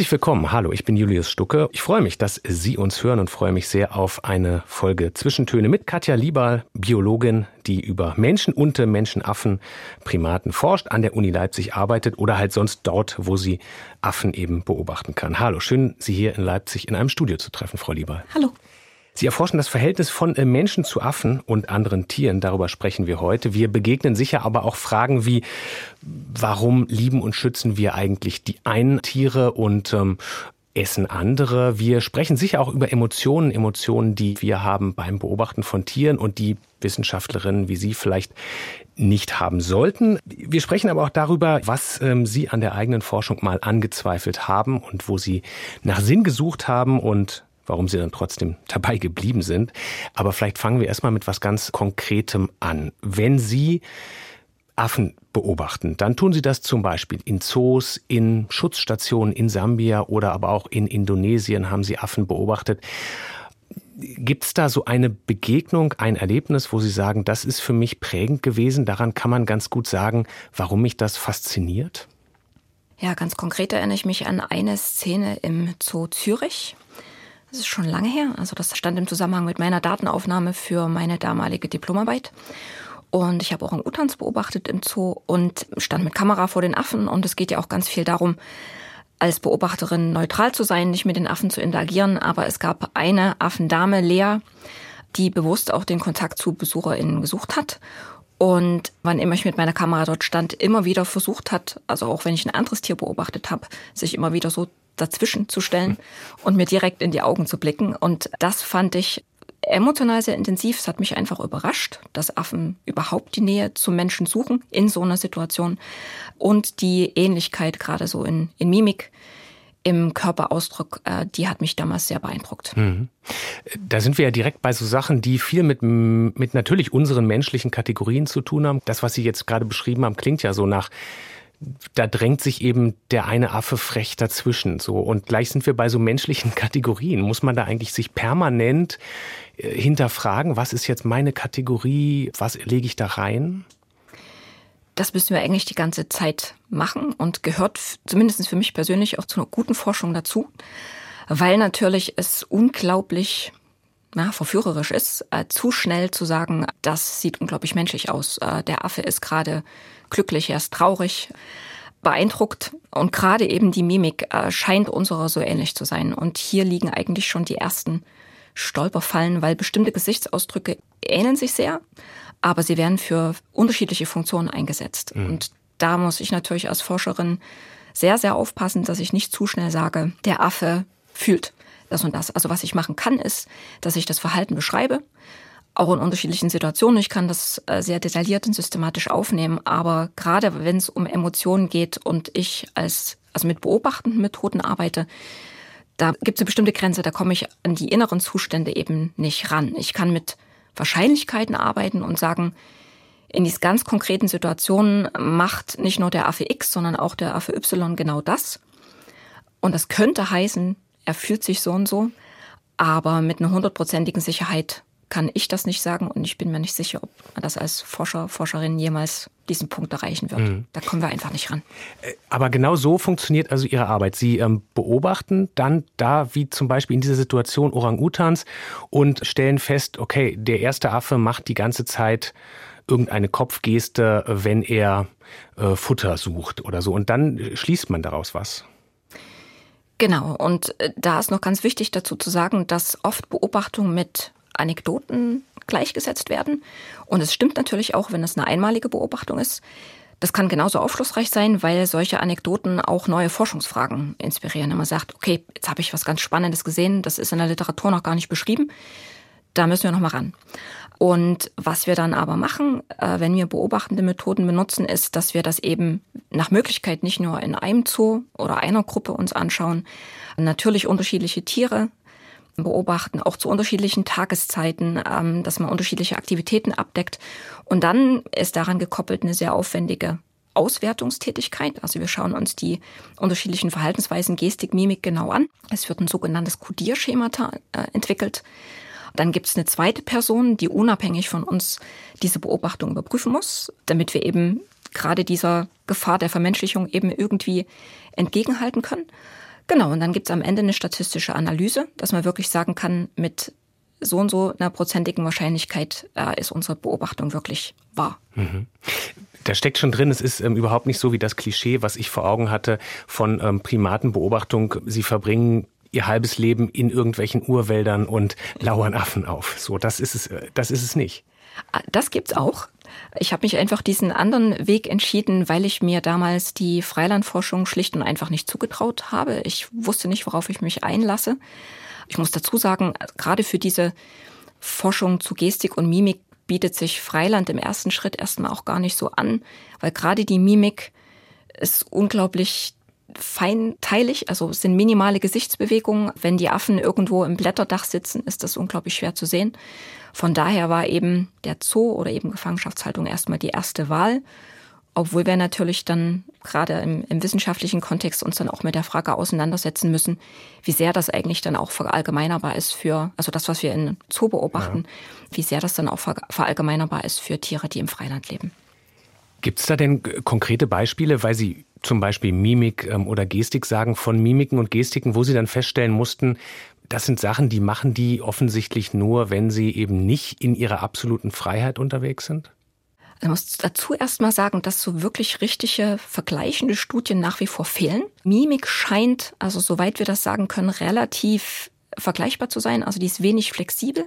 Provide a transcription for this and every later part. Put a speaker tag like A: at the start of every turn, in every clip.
A: Herzlich willkommen. Hallo, ich bin Julius Stucke. Ich freue mich, dass Sie uns hören und freue mich sehr auf eine Folge Zwischentöne mit Katja Lieberl, Biologin, die über Menschen und Menschenaffen, Primaten forscht, an der Uni Leipzig arbeitet oder halt sonst dort, wo sie Affen eben beobachten kann. Hallo, schön, Sie hier in Leipzig in einem Studio zu treffen, Frau Lieberl.
B: Hallo.
A: Sie erforschen das Verhältnis von äh, Menschen zu Affen und anderen Tieren. Darüber sprechen wir heute. Wir begegnen sicher aber auch Fragen wie, warum lieben und schützen wir eigentlich die einen Tiere und ähm, essen andere. Wir sprechen sicher auch über Emotionen, Emotionen, die wir haben beim Beobachten von Tieren und die Wissenschaftlerinnen wie Sie vielleicht nicht haben sollten. Wir sprechen aber auch darüber, was ähm, Sie an der eigenen Forschung mal angezweifelt haben und wo Sie nach Sinn gesucht haben und warum sie dann trotzdem dabei geblieben sind. Aber vielleicht fangen wir erstmal mit was ganz Konkretem an. Wenn Sie Affen beobachten, dann tun Sie das zum Beispiel in Zoos, in Schutzstationen in Sambia oder aber auch in Indonesien haben Sie Affen beobachtet. Gibt es da so eine Begegnung, ein Erlebnis, wo Sie sagen, das ist für mich prägend gewesen? Daran kann man ganz gut sagen, warum mich das fasziniert?
B: Ja, ganz konkret erinnere ich mich an eine Szene im Zoo Zürich. Das ist schon lange her. Also das stand im Zusammenhang mit meiner Datenaufnahme für meine damalige Diplomarbeit. Und ich habe auch einen Utans beobachtet im Zoo und stand mit Kamera vor den Affen. Und es geht ja auch ganz viel darum, als Beobachterin neutral zu sein, nicht mit den Affen zu interagieren. Aber es gab eine Affendame, Lea, die bewusst auch den Kontakt zu BesucherInnen gesucht hat. Und wann immer ich mit meiner Kamera dort stand, immer wieder versucht hat, also auch wenn ich ein anderes Tier beobachtet habe, sich immer wieder so dazwischen zu stellen und mir direkt in die Augen zu blicken. Und das fand ich emotional sehr intensiv. Es hat mich einfach überrascht, dass Affen überhaupt die Nähe zum Menschen suchen in so einer Situation. Und die Ähnlichkeit gerade so in, in Mimik im Körperausdruck, äh, die hat mich damals sehr beeindruckt. Mhm.
A: Da sind wir ja direkt bei so Sachen, die viel mit, mit natürlich unseren menschlichen Kategorien zu tun haben. Das, was Sie jetzt gerade beschrieben haben, klingt ja so nach da drängt sich eben der eine Affe frech dazwischen. So. Und gleich sind wir bei so menschlichen Kategorien. Muss man da eigentlich sich permanent äh, hinterfragen, was ist jetzt meine Kategorie, was lege ich da rein?
B: Das müssen wir eigentlich die ganze Zeit machen und gehört zumindest für mich persönlich auch zu einer guten Forschung dazu, weil natürlich es unglaublich na, verführerisch ist, äh, zu schnell zu sagen, das sieht unglaublich menschlich aus. Äh, der Affe ist gerade glücklich, er ist traurig, beeindruckt. Und gerade eben die Mimik äh, scheint unserer so ähnlich zu sein. Und hier liegen eigentlich schon die ersten Stolperfallen, weil bestimmte Gesichtsausdrücke ähneln sich sehr, aber sie werden für unterschiedliche Funktionen eingesetzt. Mhm. Und da muss ich natürlich als Forscherin sehr, sehr aufpassen, dass ich nicht zu schnell sage, der Affe fühlt das und das. Also was ich machen kann, ist, dass ich das Verhalten beschreibe, auch in unterschiedlichen Situationen. Ich kann das äh, sehr detailliert und systematisch aufnehmen, aber gerade wenn es um Emotionen geht und ich als also mit beobachtenden Methoden arbeite, da gibt es eine bestimmte Grenze, da komme ich an die inneren Zustände eben nicht ran. Ich kann mit Wahrscheinlichkeiten arbeiten und sagen, in diesen ganz konkreten Situationen macht nicht nur der Affe X, sondern auch der Affe Y genau das. Und das könnte heißen, er fühlt sich so und so, aber mit einer hundertprozentigen Sicherheit kann ich das nicht sagen und ich bin mir nicht sicher, ob man das als Forscher, Forscherin jemals diesen Punkt erreichen wird. Mhm. Da kommen wir einfach nicht ran.
A: Äh, aber genau so funktioniert also Ihre Arbeit. Sie ähm, beobachten dann da, wie zum Beispiel in dieser Situation Orang-Utans und stellen fest, okay, der erste Affe macht die ganze Zeit irgendeine Kopfgeste, wenn er äh, Futter sucht oder so. Und dann schließt man daraus was.
B: Genau, und äh, da ist noch ganz wichtig dazu zu sagen, dass oft Beobachtungen mit Anekdoten gleichgesetzt werden. Und es stimmt natürlich auch, wenn es eine einmalige Beobachtung ist. Das kann genauso aufschlussreich sein, weil solche Anekdoten auch neue Forschungsfragen inspirieren. Wenn man sagt, okay, jetzt habe ich was ganz Spannendes gesehen, das ist in der Literatur noch gar nicht beschrieben, da müssen wir noch mal ran. Und was wir dann aber machen, äh, wenn wir beobachtende Methoden benutzen, ist, dass wir das eben nach Möglichkeit nicht nur in einem Zoo oder einer Gruppe uns anschauen, natürlich unterschiedliche Tiere beobachten, auch zu unterschiedlichen Tageszeiten, ähm, dass man unterschiedliche Aktivitäten abdeckt. Und dann ist daran gekoppelt eine sehr aufwendige Auswertungstätigkeit. Also wir schauen uns die unterschiedlichen Verhaltensweisen, Gestik, Mimik genau an. Es wird ein sogenanntes Kodierschema äh, entwickelt. Dann gibt es eine zweite Person, die unabhängig von uns diese Beobachtung überprüfen muss, damit wir eben gerade dieser Gefahr der Vermenschlichung eben irgendwie entgegenhalten können. Genau, und dann gibt es am Ende eine statistische Analyse, dass man wirklich sagen kann, mit so und so einer prozentigen Wahrscheinlichkeit äh, ist unsere Beobachtung wirklich wahr. Mhm.
A: Da steckt schon drin, es ist ähm, überhaupt nicht so wie das Klischee, was ich vor Augen hatte von ähm, Primatenbeobachtung. Sie verbringen ihr halbes Leben in irgendwelchen Urwäldern und lauern Affen auf. So, das ist es, äh, das ist es nicht.
B: Ah, das gibt's auch. Ich habe mich einfach diesen anderen Weg entschieden, weil ich mir damals die Freilandforschung schlicht und einfach nicht zugetraut habe. Ich wusste nicht, worauf ich mich einlasse. Ich muss dazu sagen, gerade für diese Forschung zu Gestik und Mimik bietet sich Freiland im ersten Schritt erstmal auch gar nicht so an, weil gerade die Mimik ist unglaublich feinteilig, also es sind minimale Gesichtsbewegungen. Wenn die Affen irgendwo im Blätterdach sitzen, ist das unglaublich schwer zu sehen. Von daher war eben der Zoo oder eben Gefangenschaftshaltung erstmal die erste Wahl, obwohl wir natürlich dann gerade im, im, wissenschaftlichen Kontext uns dann auch mit der Frage auseinandersetzen müssen, wie sehr das eigentlich dann auch verallgemeinerbar ist für, also das, was wir in Zoo beobachten, ja. wie sehr das dann auch verallgemeinerbar ist für Tiere, die im Freiland leben.
A: Gibt es da denn konkrete Beispiele, weil Sie zum Beispiel Mimik ähm, oder Gestik sagen, von Mimiken und Gestiken, wo Sie dann feststellen mussten, das sind Sachen, die machen die offensichtlich nur, wenn sie eben nicht in ihrer absoluten Freiheit unterwegs sind?
B: Ich muss dazu erst mal sagen, dass so wirklich richtige vergleichende Studien nach wie vor fehlen. Mimik scheint, also soweit wir das sagen können, relativ vergleichbar zu sein. Also die ist wenig flexibel.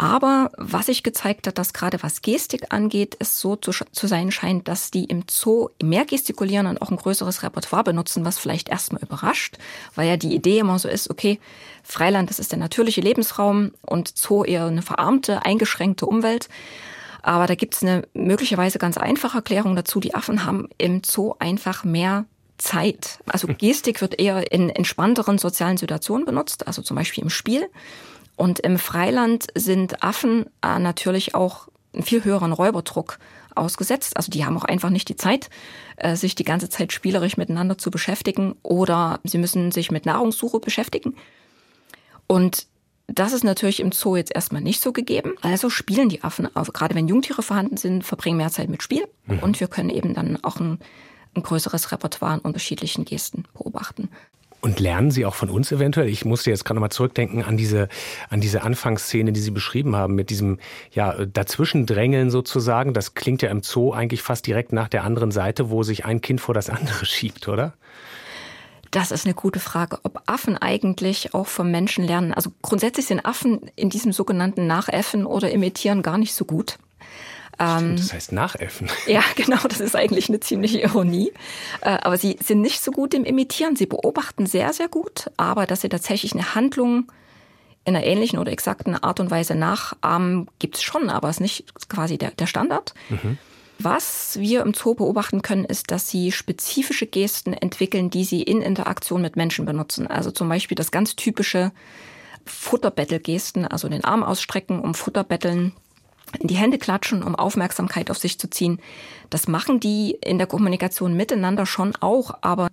B: Aber was sich gezeigt hat, dass gerade was Gestik angeht, es so zu, zu, sein scheint, dass die im Zoo mehr gestikulieren und auch ein größeres Repertoire benutzen, was vielleicht erstmal überrascht, weil ja die Idee immer so ist, okay, Freiland, das ist der natürliche Lebensraum und Zoo eher eine verarmte, eingeschränkte Umwelt. Aber da gibt es eine möglicherweise ganz einfache Erklärung dazu. Die Affen haben im Zoo einfach mehr Zeit. Also Gestik wird eher in entspannteren sozialen Situationen benutzt, also zum Beispiel im Spiel. Und im Freiland sind Affen äh, natürlich auch einen viel höheren Räuberdruck ausgesetzt. Also die haben auch einfach nicht die Zeit, äh, sich die ganze Zeit spielerisch miteinander zu beschäftigen oder sie müssen sich mit Nahrungssuche beschäftigen. Und das ist natürlich im Zoo jetzt erstmal nicht so gegeben. Also spielen die Affen, also gerade wenn Jungtiere vorhanden sind, verbringen mehr Zeit mit Spiel. Mhm. Und wir können eben dann auch ein, ein größeres Repertoire an unterschiedlichen Gesten beobachten.
A: Und lernen Sie auch von uns eventuell? Ich musste jetzt gerade nochmal zurückdenken an diese, an diese Anfangsszene, die Sie beschrieben haben, mit diesem, ja, Dazwischendrängeln sozusagen. Das klingt ja im Zoo eigentlich fast direkt nach der anderen Seite, wo sich ein Kind vor das andere schiebt, oder?
B: Das ist eine gute Frage, ob Affen eigentlich auch vom Menschen lernen. Also grundsätzlich sind Affen in diesem sogenannten Nachäffen oder Imitieren gar nicht so gut.
A: Ähm, das heißt nachäffen.
B: Ja, genau, das ist eigentlich eine ziemliche Ironie. Äh, aber sie sind nicht so gut im Imitieren. Sie beobachten sehr, sehr gut, aber dass sie tatsächlich eine Handlung in einer ähnlichen oder exakten Art und Weise nachahmen, gibt es schon, aber es ist nicht quasi der, der Standard. Mhm. Was wir im Zoo beobachten können, ist, dass sie spezifische Gesten entwickeln, die sie in Interaktion mit Menschen benutzen. Also zum Beispiel das ganz typische Futterbettelgesten, also den Arm ausstrecken, um Futterbetteln in die Hände klatschen, um Aufmerksamkeit auf sich zu ziehen. Das machen die in der Kommunikation miteinander schon auch, aber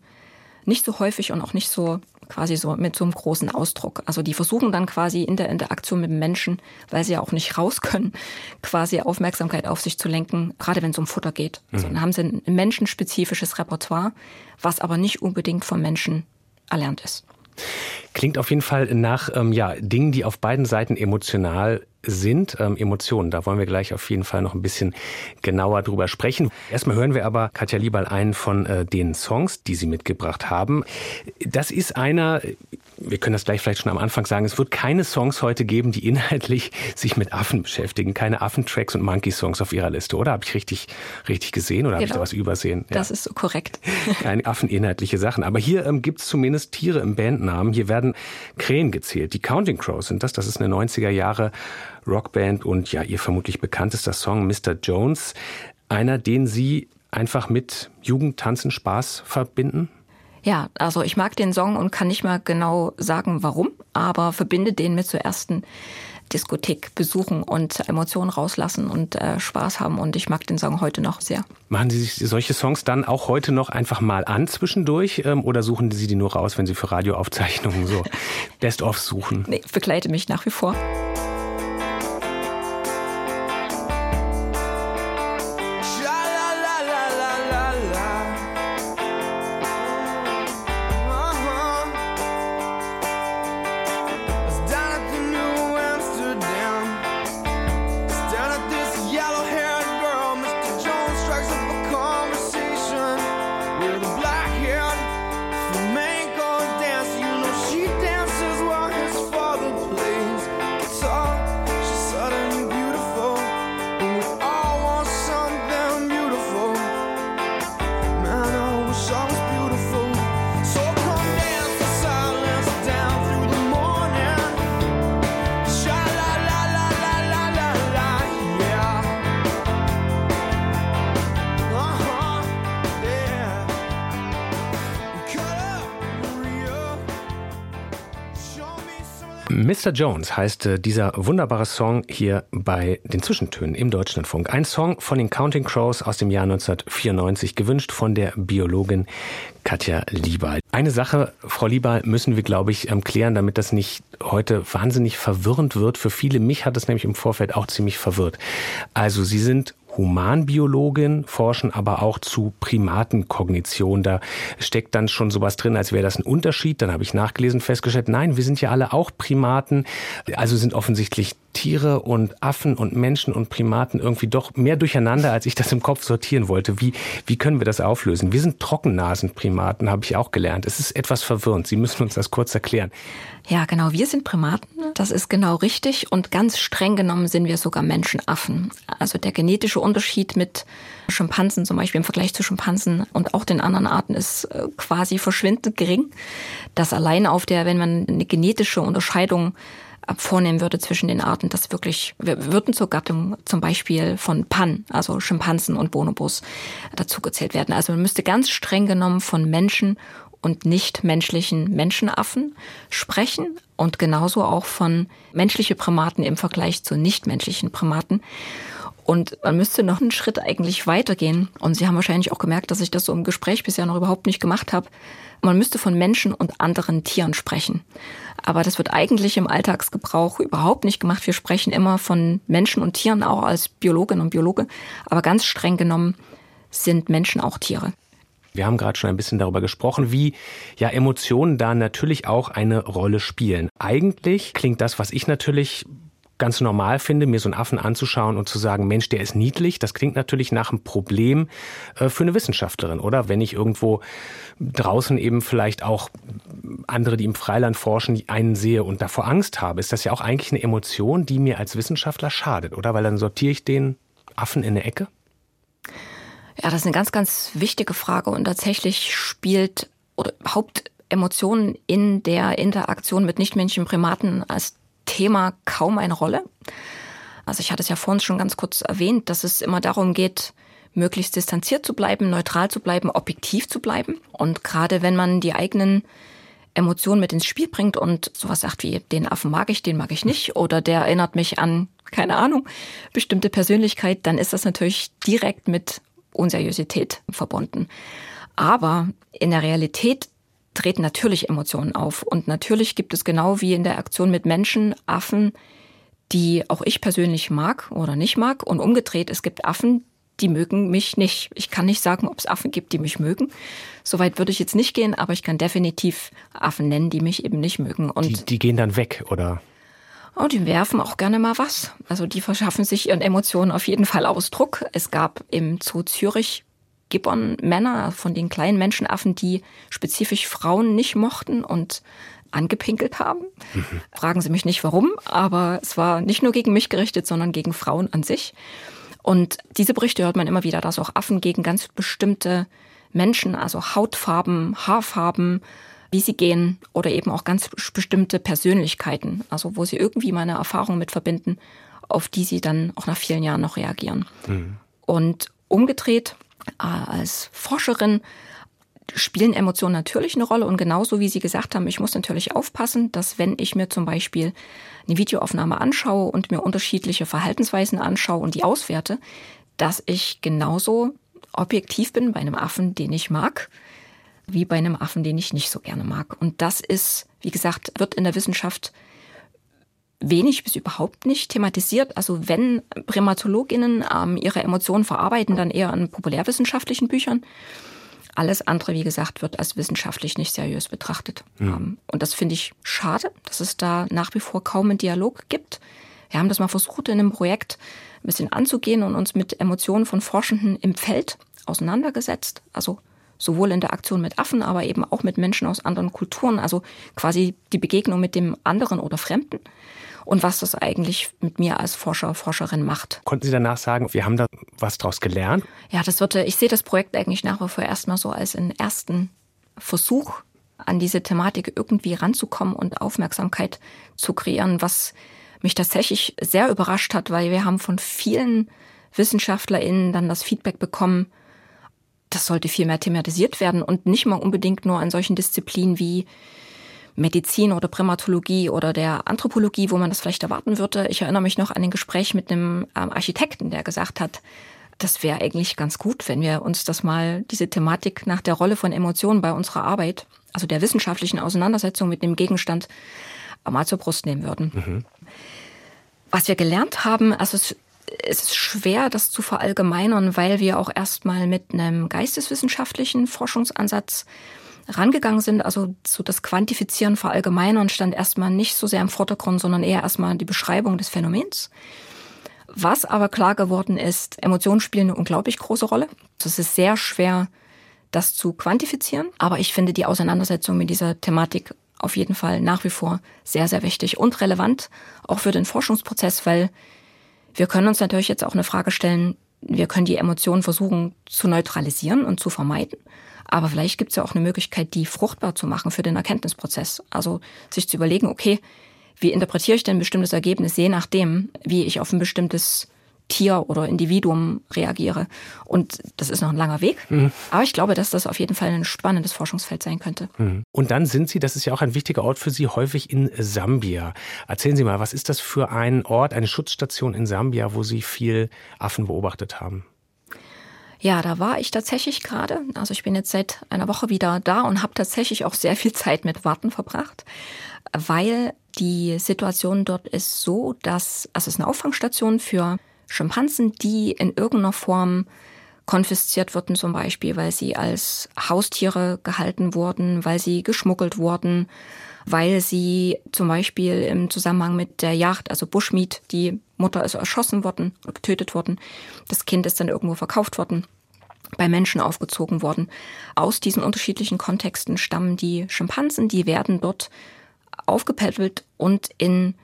B: nicht so häufig und auch nicht so quasi so mit so einem großen Ausdruck. Also die versuchen dann quasi in der Interaktion mit dem Menschen, weil sie ja auch nicht raus können, quasi Aufmerksamkeit auf sich zu lenken, gerade wenn es um Futter geht. Also dann haben sie ein menschenspezifisches Repertoire, was aber nicht unbedingt vom Menschen erlernt ist.
A: Klingt auf jeden Fall nach ähm, ja, Dingen, die auf beiden Seiten emotional sind ähm, Emotionen. Da wollen wir gleich auf jeden Fall noch ein bisschen genauer drüber sprechen. Erstmal hören wir aber Katja Liebal einen von äh, den Songs, die sie mitgebracht haben. Das ist einer, wir können das gleich vielleicht schon am Anfang sagen, es wird keine Songs heute geben, die inhaltlich sich mit Affen beschäftigen. Keine Affentracks und Monkey-Songs auf ihrer Liste, oder? Habe ich richtig, richtig gesehen oder genau. habe ich da was übersehen?
B: Ja. Das ist so korrekt.
A: Keine affeninhaltliche Sachen. Aber hier ähm, gibt es zumindest Tiere im Bandnamen. Hier werden Krähen gezählt. Die Counting Crows sind das. Das ist eine 90er Jahre Rockband und ja, ihr vermutlich bekanntester Song Mr. Jones. Einer, den Sie einfach mit Jugend, Tanzen, Spaß verbinden?
B: Ja, also ich mag den Song und kann nicht mal genau sagen, warum, aber verbinde den mit zur ersten Diskothek besuchen und Emotionen rauslassen und äh, Spaß haben. Und ich mag den Song heute noch sehr.
A: Machen Sie sich solche Songs dann auch heute noch einfach mal an zwischendurch ähm, oder suchen Sie die nur raus, wenn Sie für Radioaufzeichnungen so Best-of suchen?
B: Nee, begleite mich nach wie vor.
A: Mr. Jones heißt äh, dieser wunderbare Song hier bei den Zwischentönen im Deutschlandfunk. Ein Song von den Counting Crows aus dem Jahr 1994, gewünscht von der Biologin Katja Liebal. Eine Sache, Frau Liebal, müssen wir, glaube ich, ähm, klären, damit das nicht heute wahnsinnig verwirrend wird. Für viele, mich hat es nämlich im Vorfeld auch ziemlich verwirrt. Also Sie sind Humanbiologin, forschen aber auch zu Primatenkognition. Da steckt dann schon sowas drin, als wäre das ein Unterschied. Dann habe ich nachgelesen, festgestellt, nein, wir sind ja alle auch Primaten. Also sind offensichtlich Tiere und Affen und Menschen und Primaten irgendwie doch mehr durcheinander, als ich das im Kopf sortieren wollte. Wie, wie können wir das auflösen? Wir sind Trockennasenprimaten, habe ich auch gelernt. Es ist etwas verwirrend. Sie müssen uns das kurz erklären.
B: Ja, genau. Wir sind Primaten. Das ist genau richtig. Und ganz streng genommen sind wir sogar Menschenaffen. Also der genetische Unterschied mit Schimpansen zum Beispiel im Vergleich zu Schimpansen und auch den anderen Arten ist äh, quasi verschwindend gering. Das alleine auf der, wenn man eine genetische Unterscheidung vornehmen würde zwischen den Arten, das wirklich, wir würden zur Gattung zum Beispiel von Pan, also Schimpansen und Bonobos, dazugezählt werden. Also man müsste ganz streng genommen von Menschen und nicht menschlichen Menschenaffen sprechen und genauso auch von menschliche Primaten im Vergleich zu nichtmenschlichen Primaten. Und man müsste noch einen Schritt eigentlich weitergehen. Und Sie haben wahrscheinlich auch gemerkt, dass ich das so im Gespräch bisher noch überhaupt nicht gemacht habe. Man müsste von Menschen und anderen Tieren sprechen. Aber das wird eigentlich im Alltagsgebrauch überhaupt nicht gemacht. Wir sprechen immer von Menschen und Tieren, auch als Biologin und Biologe. Aber ganz streng genommen sind Menschen auch Tiere.
A: Wir haben gerade schon ein bisschen darüber gesprochen, wie ja Emotionen da natürlich auch eine Rolle spielen. Eigentlich klingt das, was ich natürlich ganz normal finde, mir so einen Affen anzuschauen und zu sagen, Mensch, der ist niedlich, das klingt natürlich nach einem Problem äh, für eine Wissenschaftlerin, oder? Wenn ich irgendwo draußen eben vielleicht auch andere, die im Freiland forschen, einen sehe und davor Angst habe, ist das ja auch eigentlich eine Emotion, die mir als Wissenschaftler schadet, oder? Weil dann sortiere ich den Affen in eine Ecke?
B: Ja, das ist eine ganz, ganz wichtige Frage und tatsächlich spielt oder Hauptemotionen in der Interaktion mit nichtmenschlichen Primaten als Thema kaum eine Rolle. Also ich hatte es ja vorhin schon ganz kurz erwähnt, dass es immer darum geht, möglichst distanziert zu bleiben, neutral zu bleiben, objektiv zu bleiben. Und gerade wenn man die eigenen Emotionen mit ins Spiel bringt und sowas sagt wie, den Affen mag ich, den mag ich nicht, oder der erinnert mich an, keine Ahnung, bestimmte Persönlichkeit, dann ist das natürlich direkt mit Unseriosität verbunden. Aber in der Realität treten natürlich Emotionen auf. Und natürlich gibt es genau wie in der Aktion mit Menschen Affen, die auch ich persönlich mag oder nicht mag. Und umgedreht, es gibt Affen, die mögen mich nicht. Ich kann nicht sagen, ob es Affen gibt, die mich mögen. Soweit würde ich jetzt nicht gehen, aber ich kann definitiv Affen nennen, die mich eben nicht mögen.
A: Und die, die gehen dann weg, oder?
B: Oh, die werfen auch gerne mal was. Also die verschaffen sich ihren Emotionen auf jeden Fall Ausdruck. Es gab im Zoo Zürich Gibbon-Männer, von den kleinen Menschenaffen, die spezifisch Frauen nicht mochten und angepinkelt haben. Mhm. Fragen Sie mich nicht warum, aber es war nicht nur gegen mich gerichtet, sondern gegen Frauen an sich. Und diese Berichte hört man immer wieder, dass auch Affen gegen ganz bestimmte Menschen, also Hautfarben, Haarfarben, wie sie gehen oder eben auch ganz bestimmte Persönlichkeiten, also wo sie irgendwie meine Erfahrung mit verbinden, auf die sie dann auch nach vielen Jahren noch reagieren. Mhm. Und umgedreht, äh, als Forscherin spielen Emotionen natürlich eine Rolle und genauso wie Sie gesagt haben, ich muss natürlich aufpassen, dass wenn ich mir zum Beispiel eine Videoaufnahme anschaue und mir unterschiedliche Verhaltensweisen anschaue und die auswerte, dass ich genauso objektiv bin bei einem Affen, den ich mag, wie bei einem Affen, den ich nicht so gerne mag. Und das ist, wie gesagt, wird in der Wissenschaft wenig bis überhaupt nicht thematisiert. Also wenn Primatologinnen ähm, ihre Emotionen verarbeiten, dann eher in populärwissenschaftlichen Büchern. Alles andere, wie gesagt, wird als wissenschaftlich nicht seriös betrachtet. Mhm. Und das finde ich schade, dass es da nach wie vor kaum einen Dialog gibt. Wir haben das mal versucht, in einem Projekt ein bisschen anzugehen und uns mit Emotionen von Forschenden im Feld auseinandergesetzt. Also sowohl in der Aktion mit Affen, aber eben auch mit Menschen aus anderen Kulturen. Also quasi die Begegnung mit dem anderen oder Fremden und was das eigentlich mit mir als Forscher, Forscherin macht.
A: Konnten Sie danach sagen, wir haben da was draus gelernt?
B: Ja, das wird, ich sehe das Projekt eigentlich nach wie vor erstmal so als einen ersten Versuch, an diese Thematik irgendwie ranzukommen und Aufmerksamkeit zu kreieren, was mich tatsächlich sehr überrascht hat, weil wir haben von vielen WissenschaftlerInnen dann das Feedback bekommen, das sollte viel mehr thematisiert werden und nicht mal unbedingt nur an solchen Disziplinen wie Medizin oder Primatologie oder der Anthropologie, wo man das vielleicht erwarten würde. Ich erinnere mich noch an ein Gespräch mit einem ähm, Architekten, der gesagt hat, das wäre eigentlich ganz gut, wenn wir uns das mal, diese Thematik nach der Rolle von Emotionen bei unserer Arbeit, also der wissenschaftlichen Auseinandersetzung mit dem Gegenstand, mal zur Brust nehmen würden. Mhm. Was wir gelernt haben, also es, es ist schwer, das zu verallgemeinern, weil wir auch erstmal mit einem geisteswissenschaftlichen Forschungsansatz rangegangen sind. Also so das Quantifizieren, Verallgemeinern stand erstmal nicht so sehr im Vordergrund, sondern eher erstmal die Beschreibung des Phänomens. Was aber klar geworden ist, Emotionen spielen eine unglaublich große Rolle. Es ist sehr schwer, das zu quantifizieren. Aber ich finde die Auseinandersetzung mit dieser Thematik auf jeden Fall nach wie vor sehr, sehr wichtig und relevant, auch für den Forschungsprozess, weil wir können uns natürlich jetzt auch eine Frage stellen, wir können die Emotionen versuchen zu neutralisieren und zu vermeiden. Aber vielleicht gibt es ja auch eine Möglichkeit, die fruchtbar zu machen für den Erkenntnisprozess. Also sich zu überlegen, okay, wie interpretiere ich denn ein bestimmtes Ergebnis, je nachdem, wie ich auf ein bestimmtes Tier oder Individuum reagiere. Und das ist noch ein langer Weg. Mhm. Aber ich glaube, dass das auf jeden Fall ein spannendes Forschungsfeld sein könnte.
A: Mhm. Und dann sind Sie, das ist ja auch ein wichtiger Ort für Sie, häufig in Sambia. Erzählen Sie mal, was ist das für ein Ort, eine Schutzstation in Sambia, wo Sie viel Affen beobachtet haben?
B: Ja, da war ich tatsächlich gerade. Also ich bin jetzt seit einer Woche wieder da und habe tatsächlich auch sehr viel Zeit mit Warten verbracht, weil die Situation dort ist so, dass also es ist eine Auffangstation für Schimpansen, die in irgendeiner Form konfisziert wurden, zum Beispiel, weil sie als Haustiere gehalten wurden, weil sie geschmuggelt wurden, weil sie zum Beispiel im Zusammenhang mit der Jagd, also Bushmeat, die Mutter ist erschossen worden, getötet worden, das Kind ist dann irgendwo verkauft worden bei Menschen aufgezogen worden. Aus diesen unterschiedlichen Kontexten stammen die Schimpansen, die werden dort aufgepäppelt und in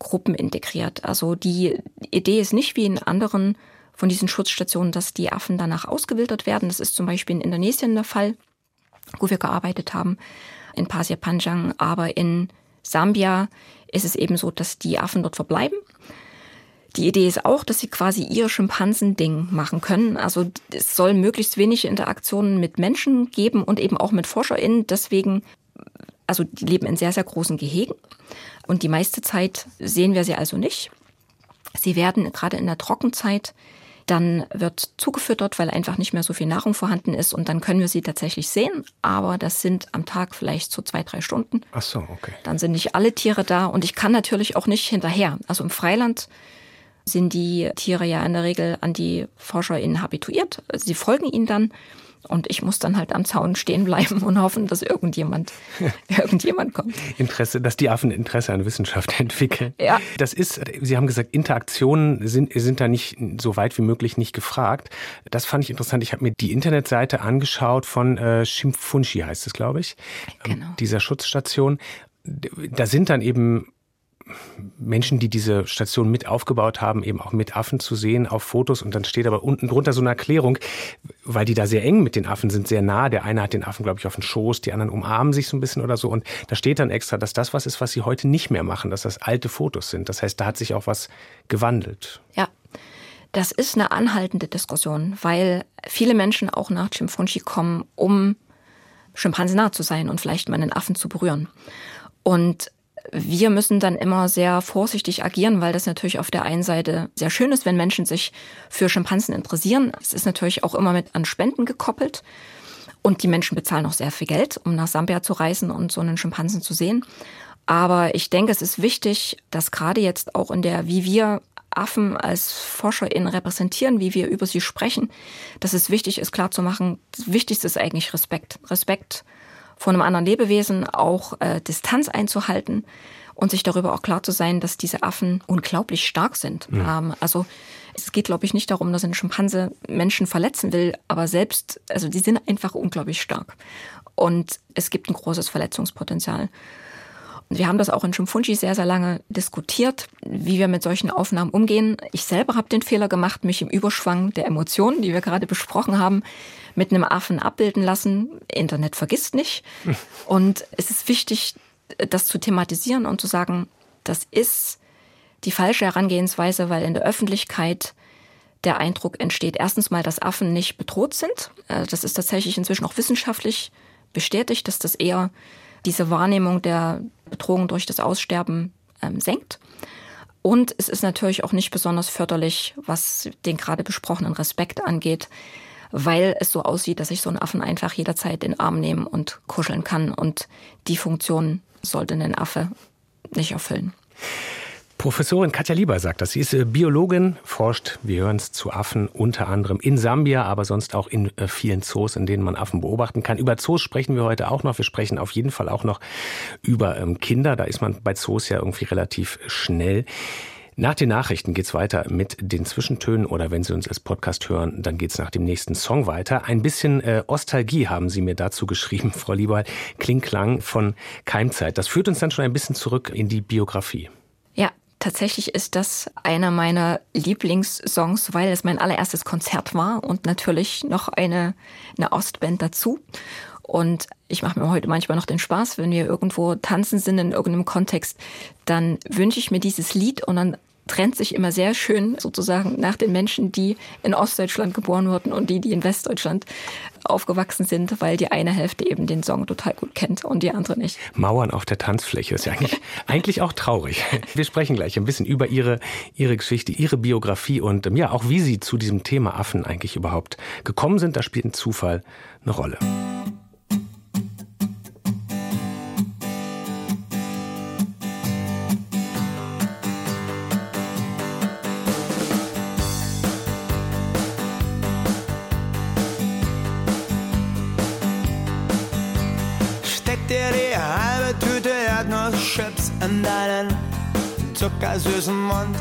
B: Gruppen integriert. Also die Idee ist nicht wie in anderen von diesen Schutzstationen, dass die Affen danach ausgewildert werden. Das ist zum Beispiel in Indonesien der Fall, wo wir gearbeitet haben, in Pasir Panjang, aber in Sambia ist es eben so, dass die Affen dort verbleiben die Idee ist auch, dass sie quasi ihr Schimpansending machen können. Also es soll möglichst wenig Interaktionen mit Menschen geben und eben auch mit ForscherInnen. Deswegen, also die leben in sehr, sehr großen Gehegen. Und die meiste Zeit sehen wir sie also nicht. Sie werden gerade in der Trockenzeit dann wird zugefüttert, weil einfach nicht mehr so viel Nahrung vorhanden ist und dann können wir sie tatsächlich sehen. Aber das sind am Tag vielleicht so zwei, drei Stunden.
A: Ach so, okay.
B: Dann sind nicht alle Tiere da und ich kann natürlich auch nicht hinterher. Also im Freiland sind die Tiere ja in der Regel an die ForscherInnen habituiert. Sie folgen ihnen dann. Und ich muss dann halt am Zaun stehen bleiben und hoffen, dass irgendjemand, irgendjemand kommt.
A: Interesse, dass die Affen Interesse an Wissenschaft entwickeln.
B: Ja.
A: Das ist, Sie haben gesagt, Interaktionen sind, sind da nicht so weit wie möglich nicht gefragt. Das fand ich interessant. Ich habe mir die Internetseite angeschaut von äh, Shimfunshi heißt es, glaube ich.
B: Genau.
A: Dieser Schutzstation. Da sind dann eben Menschen, die diese Station mit aufgebaut haben, eben auch mit Affen zu sehen auf Fotos. Und dann steht aber unten drunter so eine Erklärung, weil die da sehr eng mit den Affen sind, sehr nah. Der eine hat den Affen, glaube ich, auf den Schoß, die anderen umarmen sich so ein bisschen oder so. Und da steht dann extra, dass das was ist, was sie heute nicht mehr machen, dass das alte Fotos sind. Das heißt, da hat sich auch was gewandelt.
B: Ja. Das ist eine anhaltende Diskussion, weil viele Menschen auch nach Chimfunchi kommen, um Schimpansen nah zu sein und vielleicht mal einen Affen zu berühren. Und wir müssen dann immer sehr vorsichtig agieren, weil das natürlich auf der einen Seite sehr schön ist, wenn Menschen sich für Schimpansen interessieren. Es ist natürlich auch immer mit an Spenden gekoppelt. Und die Menschen bezahlen auch sehr viel Geld, um nach Sambia zu reisen und so einen Schimpansen zu sehen. Aber ich denke, es ist wichtig, dass gerade jetzt auch in der, wie wir Affen als ForscherInnen repräsentieren, wie wir über sie sprechen, dass es wichtig ist, klarzumachen, das Wichtigste ist eigentlich Respekt. Respekt vor einem anderen Lebewesen, auch äh, Distanz einzuhalten und sich darüber auch klar zu sein, dass diese Affen unglaublich stark sind. Mhm. Ähm, also es geht, glaube ich, nicht darum, dass ein Schimpanse Menschen verletzen will, aber selbst, also die sind einfach unglaublich stark. Und es gibt ein großes Verletzungspotenzial. Wir haben das auch in Schimfunchi sehr, sehr lange diskutiert, wie wir mit solchen Aufnahmen umgehen. Ich selber habe den Fehler gemacht, mich im Überschwang der Emotionen, die wir gerade besprochen haben, mit einem Affen abbilden lassen. Internet vergisst nicht. Und es ist wichtig, das zu thematisieren und zu sagen, das ist die falsche Herangehensweise, weil in der Öffentlichkeit der Eindruck entsteht, erstens mal, dass Affen nicht bedroht sind. Äh, das ist tatsächlich inzwischen auch wissenschaftlich bestätigt, dass das eher diese Wahrnehmung der Bedrohung durch das Aussterben ähm, senkt. Und es ist natürlich auch nicht besonders förderlich, was den gerade besprochenen Respekt angeht, weil es so aussieht, dass ich so einen Affen einfach jederzeit in den Arm nehmen und kuscheln kann. Und die Funktion sollte ein Affe nicht erfüllen.
A: Professorin Katja Lieber sagt das. Sie ist äh, Biologin, forscht, wir hören es, zu Affen, unter anderem in Sambia, aber sonst auch in äh, vielen Zoos, in denen man Affen beobachten kann. Über Zoos sprechen wir heute auch noch. Wir sprechen auf jeden Fall auch noch über ähm, Kinder. Da ist man bei Zoos ja irgendwie relativ schnell. Nach den Nachrichten geht's weiter mit den Zwischentönen oder wenn Sie uns als Podcast hören, dann geht's nach dem nächsten Song weiter. Ein bisschen äh, Ostalgie haben Sie mir dazu geschrieben, Frau Lieber. Klingklang von Keimzeit. Das führt uns dann schon ein bisschen zurück in die Biografie.
B: Tatsächlich ist das einer meiner Lieblingssongs, weil es mein allererstes Konzert war und natürlich noch eine, eine Ostband dazu. Und ich mache mir heute manchmal noch den Spaß, wenn wir irgendwo tanzen sind in irgendeinem Kontext, dann wünsche ich mir dieses Lied und dann trennt sich immer sehr schön sozusagen nach den Menschen, die in Ostdeutschland geboren wurden und die, die in Westdeutschland aufgewachsen sind, weil die eine Hälfte eben den Song total gut kennt und die andere nicht.
A: Mauern auf der Tanzfläche ist ja eigentlich, eigentlich auch traurig. Wir sprechen gleich ein bisschen über ihre, ihre Geschichte, ihre Biografie und ja, auch wie sie zu diesem Thema Affen eigentlich überhaupt gekommen sind. Da spielt ein Zufall eine Rolle.
C: In deinen zuckersüßen Mund.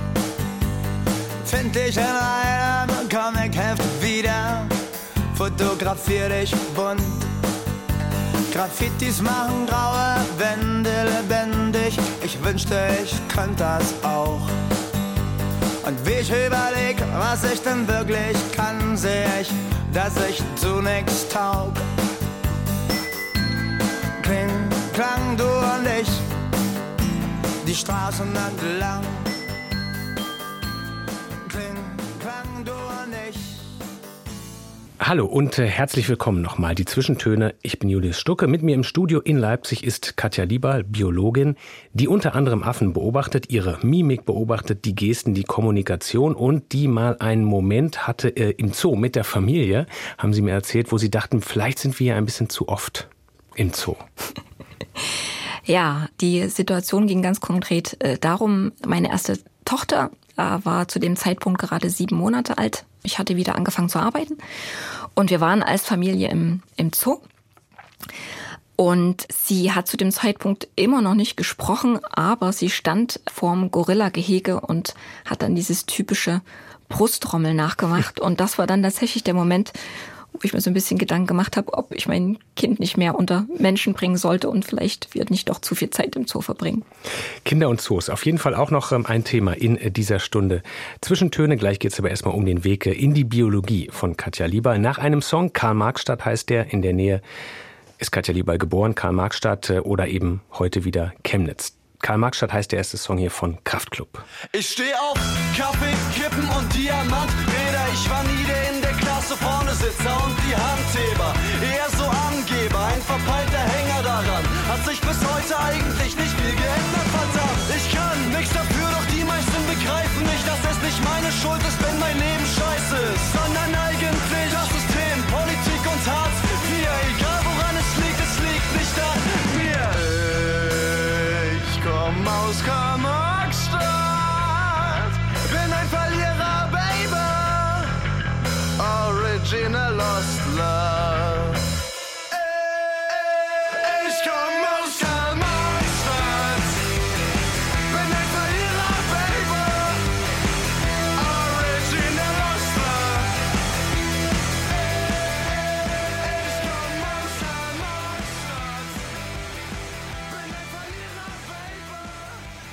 C: Find dich in einem Comicheft wieder, fotografier dich bunt. Graffitis machen graue Wände lebendig, ich wünschte, ich könnte das auch. Und wie ich überleg, was ich denn wirklich kann, seh ich, dass ich zu nix taug. Klang du und ich die Straßen entlang. Kling, klang.
A: Hallo und äh, herzlich willkommen nochmal. Die Zwischentöne. Ich bin Julius Stucke. Mit mir im Studio in Leipzig ist Katja Lieber, Biologin, die unter anderem Affen beobachtet, ihre Mimik beobachtet, die Gesten, die Kommunikation und die mal einen Moment hatte äh, im Zoo mit der Familie, haben sie mir erzählt, wo sie dachten, vielleicht sind wir ja ein bisschen zu oft im Zoo.
B: Ja, die Situation ging ganz konkret äh, darum, meine erste Tochter äh, war zu dem Zeitpunkt gerade sieben Monate alt. Ich hatte wieder angefangen zu arbeiten und wir waren als Familie im, im Zoo. Und sie hat zu dem Zeitpunkt immer noch nicht gesprochen, aber sie stand vorm Gorilla-Gehege und hat dann dieses typische Brustrommel nachgemacht. Und das war dann tatsächlich der Moment, wo ich mir so ein bisschen Gedanken gemacht habe, ob ich mein Kind nicht mehr unter Menschen bringen sollte und vielleicht wird nicht doch zu viel Zeit im Zoo verbringen.
A: Kinder und Zoos, auf jeden Fall auch noch ähm, ein Thema in äh, dieser Stunde. Zwischentöne, gleich geht es aber erstmal um den Weg äh, in die Biologie von Katja Lieber. Nach einem Song, Karl-Marx-Stadt heißt der, in der Nähe ist Katja Lieber geboren, Karl-Marx-Stadt äh, oder eben heute wieder Chemnitz. Karl-Marx-Stadt heißt der erste Song hier von Kraftklub.
C: Ich stehe auf Kaffee, Kippen und Diamanträder. Ich war nie der in der Klasse vorne Sitzer und die Handheber. Eher so Angeber, ein verpeilter Hänger daran. Hat sich bis heute eigentlich nicht viel geändert, verdammt. Ich kann nichts dafür, doch die meisten begreifen nicht, dass es nicht meine Schuld ist, wenn mein Leben scheiße ist. Sondern eigentlich das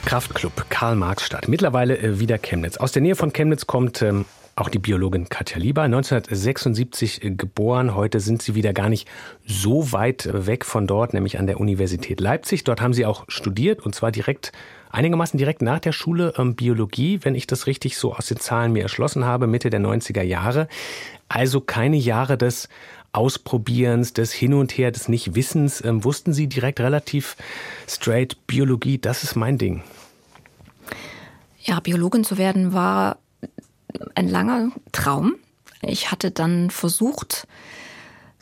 C: Baby.
A: Kraftklub Karl-Marx-Stadt, mittlerweile äh, wieder Chemnitz. Aus der Nähe von Chemnitz kommt ähm, auch die Biologin Katja Lieber, 1976 äh, geboren. Heute sind sie wieder gar nicht so weit äh, weg von dort, nämlich an der Universität Leipzig. Dort haben sie auch studiert und zwar direkt, einigermaßen direkt nach der Schule ähm, Biologie, wenn ich das richtig so aus den Zahlen mir erschlossen habe, Mitte der 90er Jahre. Also keine Jahre des Ausprobierens, des Hin und Her, des Nichtwissens. Ähm, wussten Sie direkt relativ straight, Biologie, das ist mein Ding.
B: Ja, Biologin zu werden war ein langer Traum. Ich hatte dann versucht,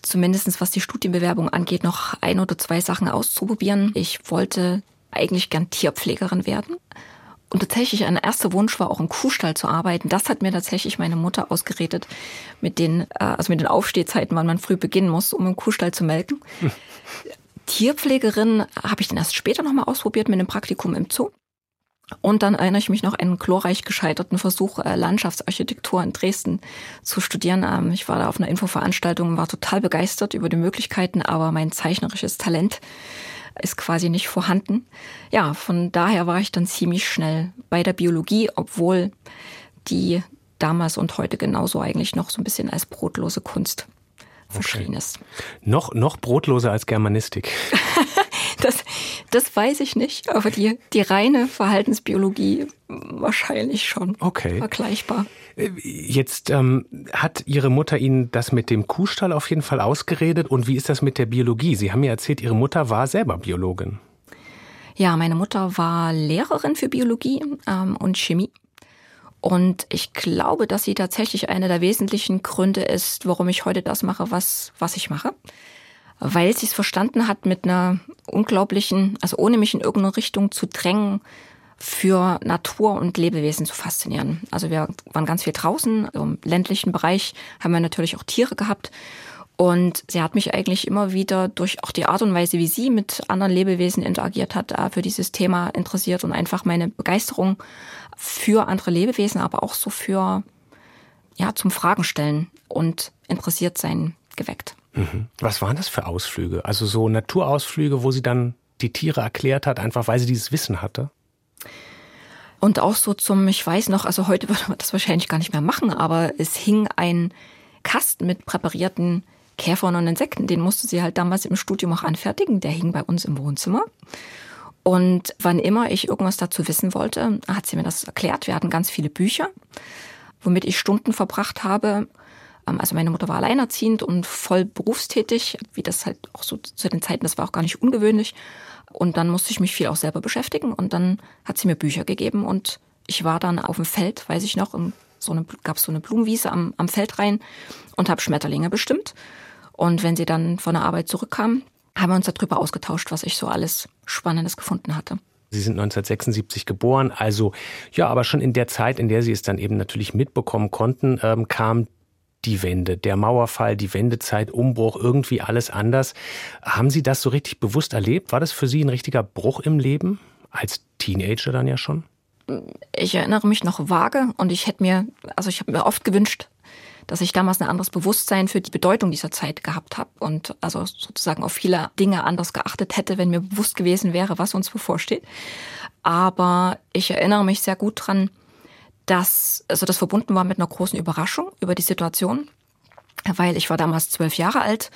B: zumindest was die Studienbewerbung angeht, noch ein oder zwei Sachen auszuprobieren. Ich wollte eigentlich gern Tierpflegerin werden. Und tatsächlich ein erster Wunsch war auch im Kuhstall zu arbeiten. Das hat mir tatsächlich meine Mutter ausgeredet mit den, äh, also mit den Aufstehzeiten, wann man früh beginnen muss, um im Kuhstall zu melken. Tierpflegerin habe ich dann erst später nochmal ausprobiert mit einem Praktikum im Zoo. Und dann erinnere ich mich noch an einen glorreich gescheiterten Versuch, äh, Landschaftsarchitektur in Dresden zu studieren. Ähm, ich war da auf einer Infoveranstaltung und war total begeistert über die Möglichkeiten, aber mein zeichnerisches Talent ist quasi nicht vorhanden. Ja, von daher war ich dann ziemlich schnell bei der Biologie, obwohl die damals und heute genauso eigentlich noch so ein bisschen als brotlose Kunst verschrien ist.
A: Noch, noch brotloser als Germanistik.
B: Das, das weiß ich nicht, aber die, die reine Verhaltensbiologie wahrscheinlich schon
A: Okay.
B: vergleichbar.
A: Jetzt ähm, hat Ihre Mutter Ihnen das mit dem Kuhstall auf jeden Fall ausgeredet. Und wie ist das mit der Biologie? Sie haben mir erzählt, Ihre Mutter war selber Biologin.
B: Ja, meine Mutter war Lehrerin für Biologie ähm, und Chemie. Und ich glaube, dass sie tatsächlich einer der wesentlichen Gründe ist, warum ich heute das mache, was, was ich mache. Weil sie es verstanden hat, mit einer unglaublichen, also ohne mich in irgendeine Richtung zu drängen, für Natur und Lebewesen zu faszinieren. Also wir waren ganz viel draußen, im ländlichen Bereich haben wir natürlich auch Tiere gehabt. Und sie hat mich eigentlich immer wieder durch auch die Art und Weise, wie sie mit anderen Lebewesen interagiert hat, äh, für dieses Thema interessiert und einfach meine Begeisterung für andere Lebewesen, aber auch so für, ja, zum Fragen stellen und interessiert sein geweckt.
A: Was waren das für Ausflüge? Also so Naturausflüge, wo sie dann die Tiere erklärt hat, einfach weil sie dieses Wissen hatte?
B: Und auch so zum, ich weiß noch, also heute würde man das wahrscheinlich gar nicht mehr machen, aber es hing ein Kasten mit präparierten Käfern und Insekten. Den musste sie halt damals im Studium auch anfertigen. Der hing bei uns im Wohnzimmer. Und wann immer ich irgendwas dazu wissen wollte, hat sie mir das erklärt. Wir hatten ganz viele Bücher, womit ich Stunden verbracht habe. Ähm, Also meine Mutter war alleinerziehend und voll berufstätig, wie das halt auch so zu den Zeiten, das war auch gar nicht ungewöhnlich. Und dann musste ich mich viel auch selber beschäftigen und dann hat sie mir Bücher gegeben und ich war dann auf dem Feld, weiß ich noch, so gab es so eine Blumenwiese am, am Feld rein und habe Schmetterlinge bestimmt. Und wenn sie dann von der Arbeit zurückkam, haben wir uns darüber ausgetauscht, was ich so alles Spannendes gefunden hatte.
A: Sie sind 1976 geboren, also ja, aber schon in der Zeit, in der Sie es dann eben natürlich mitbekommen konnten, ähm, kam die Wende, der Mauerfall, die Wendezeit, Umbruch, irgendwie alles anders. Haben Sie das so richtig bewusst erlebt? War das für Sie ein richtiger Bruch im Leben? Als Teenager dann ja schon?
B: ich erinnere mich noch vage und ich hätte mir, also ich habe mir oft gewünscht, dass ich damals ein anderes Bewusstsein für die Bedeutung dieser Zeit gehabt habe und also sozusagen auf viele Dinge anders geachtet hätte, wenn mir bewusst gewesen wäre, was uns bevorsteht. Aber ich erinnere mich sehr gut dran, dass also das verbunden war mit einer großen Überraschung über die Situation, weil ich war damals zwölf Jahre alt.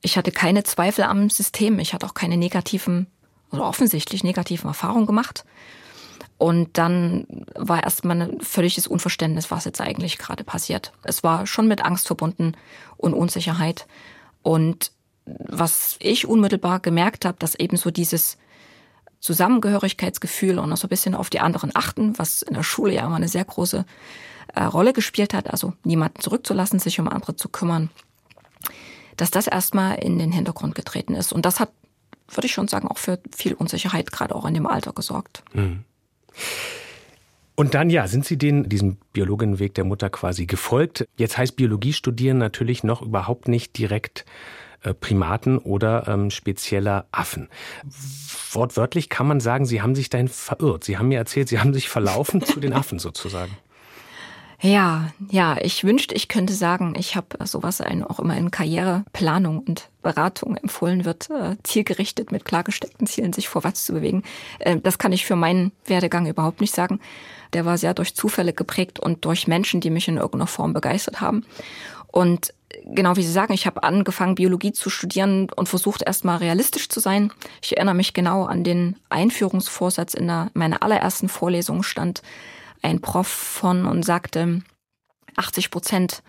B: Ich hatte keine Zweifel am System. Ich hatte auch keine negativen oder offensichtlich negativen Erfahrungen gemacht. Und dann war erstmal ein völliges Unverständnis, was jetzt eigentlich gerade passiert. Es war schon mit Angst verbunden und Unsicherheit. Und was ich unmittelbar gemerkt habe, dass eben so dieses Zusammengehörigkeitsgefühl und auch so ein bisschen auf die anderen achten, was in der Schule ja immer eine sehr große äh, Rolle gespielt hat, also niemanden zurückzulassen, sich um andere zu kümmern, dass das erstmal in den Hintergrund getreten ist. Und das hat, würde ich schon sagen, auch für viel Unsicherheit gerade auch in dem Alter gesorgt. Mhm.
A: Und dann, ja, sind Sie den, diesem Biologinnenweg der Mutter quasi gefolgt. Jetzt heißt Biologie studieren natürlich noch überhaupt nicht direkt Primaten oder ähm, spezieller Affen. Wortwörtlich kann man sagen, Sie haben sich dahin verirrt. Sie haben mir erzählt, Sie haben sich verlaufen zu den Affen sozusagen.
B: Ja, ja, ich wünschte, ich könnte sagen, ich habe sowas auch immer in Karriereplanung und Beratung empfohlen wird, äh, zielgerichtet mit klar gesteckten Zielen sich vorwärts zu bewegen. Äh, das kann ich für meinen Werdegang überhaupt nicht sagen. Der war sehr durch Zufälle geprägt und durch Menschen, die mich in irgendeiner Form begeistert haben. Und genau wie Sie sagen, ich habe angefangen, Biologie zu studieren und versucht erstmal realistisch zu sein. Ich erinnere mich genau an den Einführungsvorsatz in der, meiner allerersten Vorlesung stand, ein Prof von und sagte, 80 Prozent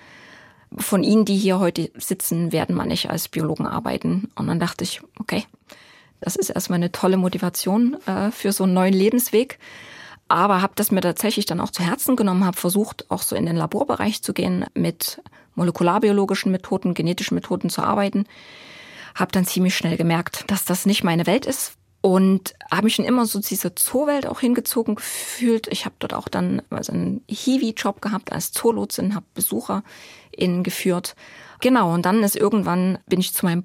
B: von Ihnen, die hier heute sitzen, werden mal nicht als Biologen arbeiten. Und dann dachte ich, okay, das ist erstmal eine tolle Motivation äh, für so einen neuen Lebensweg. Aber habe das mir tatsächlich dann auch zu Herzen genommen, habe versucht, auch so in den Laborbereich zu gehen, mit molekularbiologischen Methoden, genetischen Methoden zu arbeiten. Habe dann ziemlich schnell gemerkt, dass das nicht meine Welt ist, und habe mich schon immer so diese Zoowelt auch hingezogen gefühlt. Ich habe dort auch dann also einen Hiwi-Job gehabt als Zoolotsin, habe BesucherInnen geführt. Genau, und dann ist irgendwann, bin ich zu meinem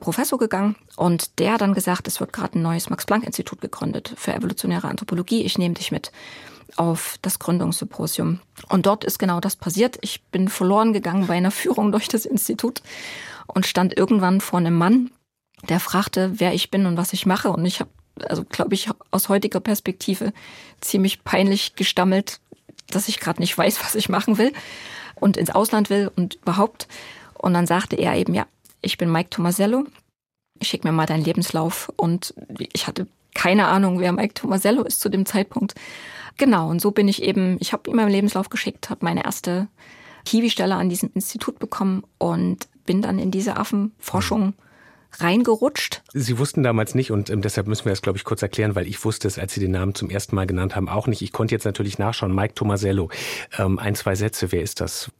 B: Professor gegangen und der hat dann gesagt, es wird gerade ein neues Max-Planck-Institut gegründet für evolutionäre Anthropologie. Ich nehme dich mit auf das Gründungssymposium. Und dort ist genau das passiert. Ich bin verloren gegangen bei einer Führung durch das Institut und stand irgendwann vor einem Mann, der fragte, wer ich bin und was ich mache. Und ich habe, also glaube ich, aus heutiger Perspektive ziemlich peinlich gestammelt, dass ich gerade nicht weiß, was ich machen will und ins Ausland will und überhaupt. Und dann sagte er eben, ja, ich bin Mike Tomasello. Schick mir mal deinen Lebenslauf. Und ich hatte keine Ahnung, wer Mike Tomasello ist zu dem Zeitpunkt. Genau, und so bin ich eben, ich habe ihm meinen Lebenslauf geschickt, habe meine erste Kiwi-Stelle an diesem Institut bekommen und bin dann in diese Affenforschung reingerutscht?
A: Sie wussten damals nicht und ähm, deshalb müssen wir das, glaube ich, kurz erklären, weil ich wusste es, als Sie den Namen zum ersten Mal genannt haben, auch nicht. Ich konnte jetzt natürlich nachschauen. Mike Tomasello. Ähm, ein, zwei Sätze. Wer ist das?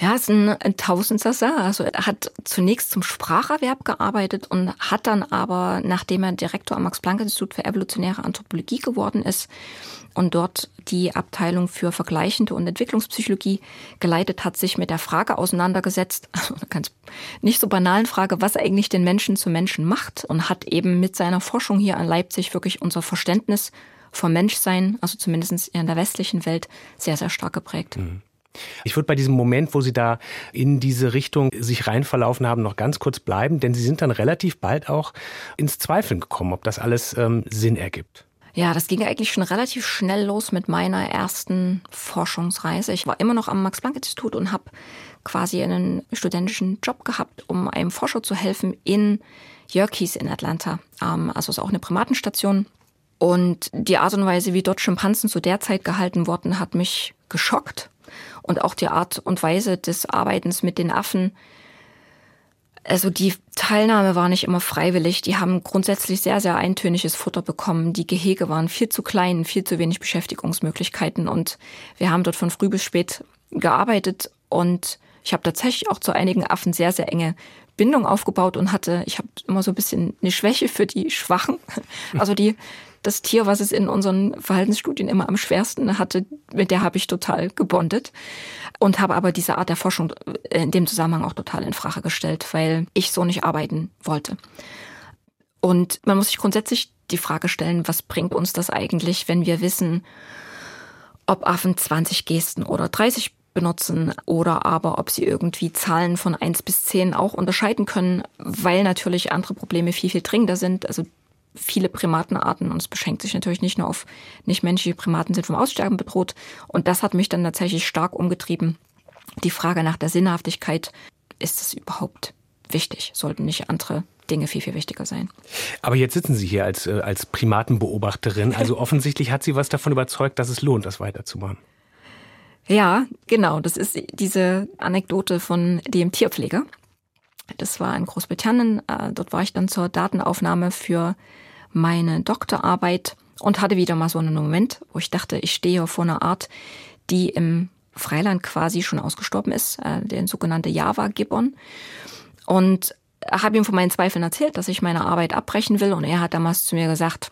B: Ja, ist ein, ein Tausendsasser. Also er hat zunächst zum Spracherwerb gearbeitet und hat dann aber, nachdem er Direktor am Max-Planck-Institut für evolutionäre Anthropologie geworden ist, und dort die Abteilung für vergleichende und Entwicklungspsychologie geleitet hat, sich mit der Frage auseinandergesetzt, also eine ganz nicht so banalen Frage, was eigentlich den Menschen zu Menschen macht und hat eben mit seiner Forschung hier an Leipzig wirklich unser Verständnis vom Menschsein, also zumindest in der westlichen Welt, sehr, sehr stark geprägt. Mhm.
A: Ich würde bei diesem Moment, wo Sie da in diese Richtung sich rein verlaufen haben, noch ganz kurz bleiben, denn Sie sind dann relativ bald auch ins Zweifeln gekommen, ob das alles ähm, Sinn ergibt.
B: Ja, das ging eigentlich schon relativ schnell los mit meiner ersten Forschungsreise. Ich war immer noch am Max-Planck-Institut und habe quasi einen studentischen Job gehabt, um einem Forscher zu helfen in Yerkes in Atlanta. Ähm, also ist auch eine Primatenstation. Und die Art und Weise, wie dort Schimpansen zu der Zeit gehalten wurden, hat mich geschockt. Und auch die Art und Weise des Arbeitens mit den Affen, also die Teilnahme war nicht immer freiwillig. Die haben grundsätzlich sehr, sehr eintöniges Futter bekommen. Die Gehege waren viel zu klein, viel zu wenig Beschäftigungsmöglichkeiten. Und wir haben dort von früh bis spät gearbeitet. Und ich habe tatsächlich auch zu einigen Affen sehr, sehr enge Bindung aufgebaut und hatte, ich habe immer so ein bisschen eine Schwäche für die Schwachen. Also die, das Tier, was es in unseren Verhaltensstudien immer am schwersten hatte, mit der habe ich total gebondet und habe aber diese Art der Forschung in dem Zusammenhang auch total in Frage gestellt, weil ich so nicht arbeiten wollte. Und man muss sich grundsätzlich die Frage stellen, was bringt uns das eigentlich, wenn wir wissen, ob Affen 20 Gesten oder 30 benutzen oder aber ob sie irgendwie Zahlen von eins bis zehn auch unterscheiden können, weil natürlich andere Probleme viel, viel dringender sind. Also viele Primatenarten und es beschränkt sich natürlich nicht nur auf nichtmenschliche Primaten sind vom Aussterben bedroht. Und das hat mich dann tatsächlich stark umgetrieben. Die Frage nach der Sinnhaftigkeit, ist es überhaupt wichtig? Sollten nicht andere Dinge viel, viel wichtiger sein.
A: Aber jetzt sitzen Sie hier als, äh, als Primatenbeobachterin. Also offensichtlich hat Sie was davon überzeugt, dass es lohnt, das weiterzumachen.
B: Ja, genau. Das ist diese Anekdote von dem Tierpfleger. Das war in Großbritannien. Äh, dort war ich dann zur Datenaufnahme für meine Doktorarbeit und hatte wieder mal so einen Moment, wo ich dachte, ich stehe vor einer Art, die im Freiland quasi schon ausgestorben ist, äh, der sogenannte Java-Gibbon. Und habe ihm von meinen Zweifeln erzählt, dass ich meine Arbeit abbrechen will. Und er hat damals zu mir gesagt,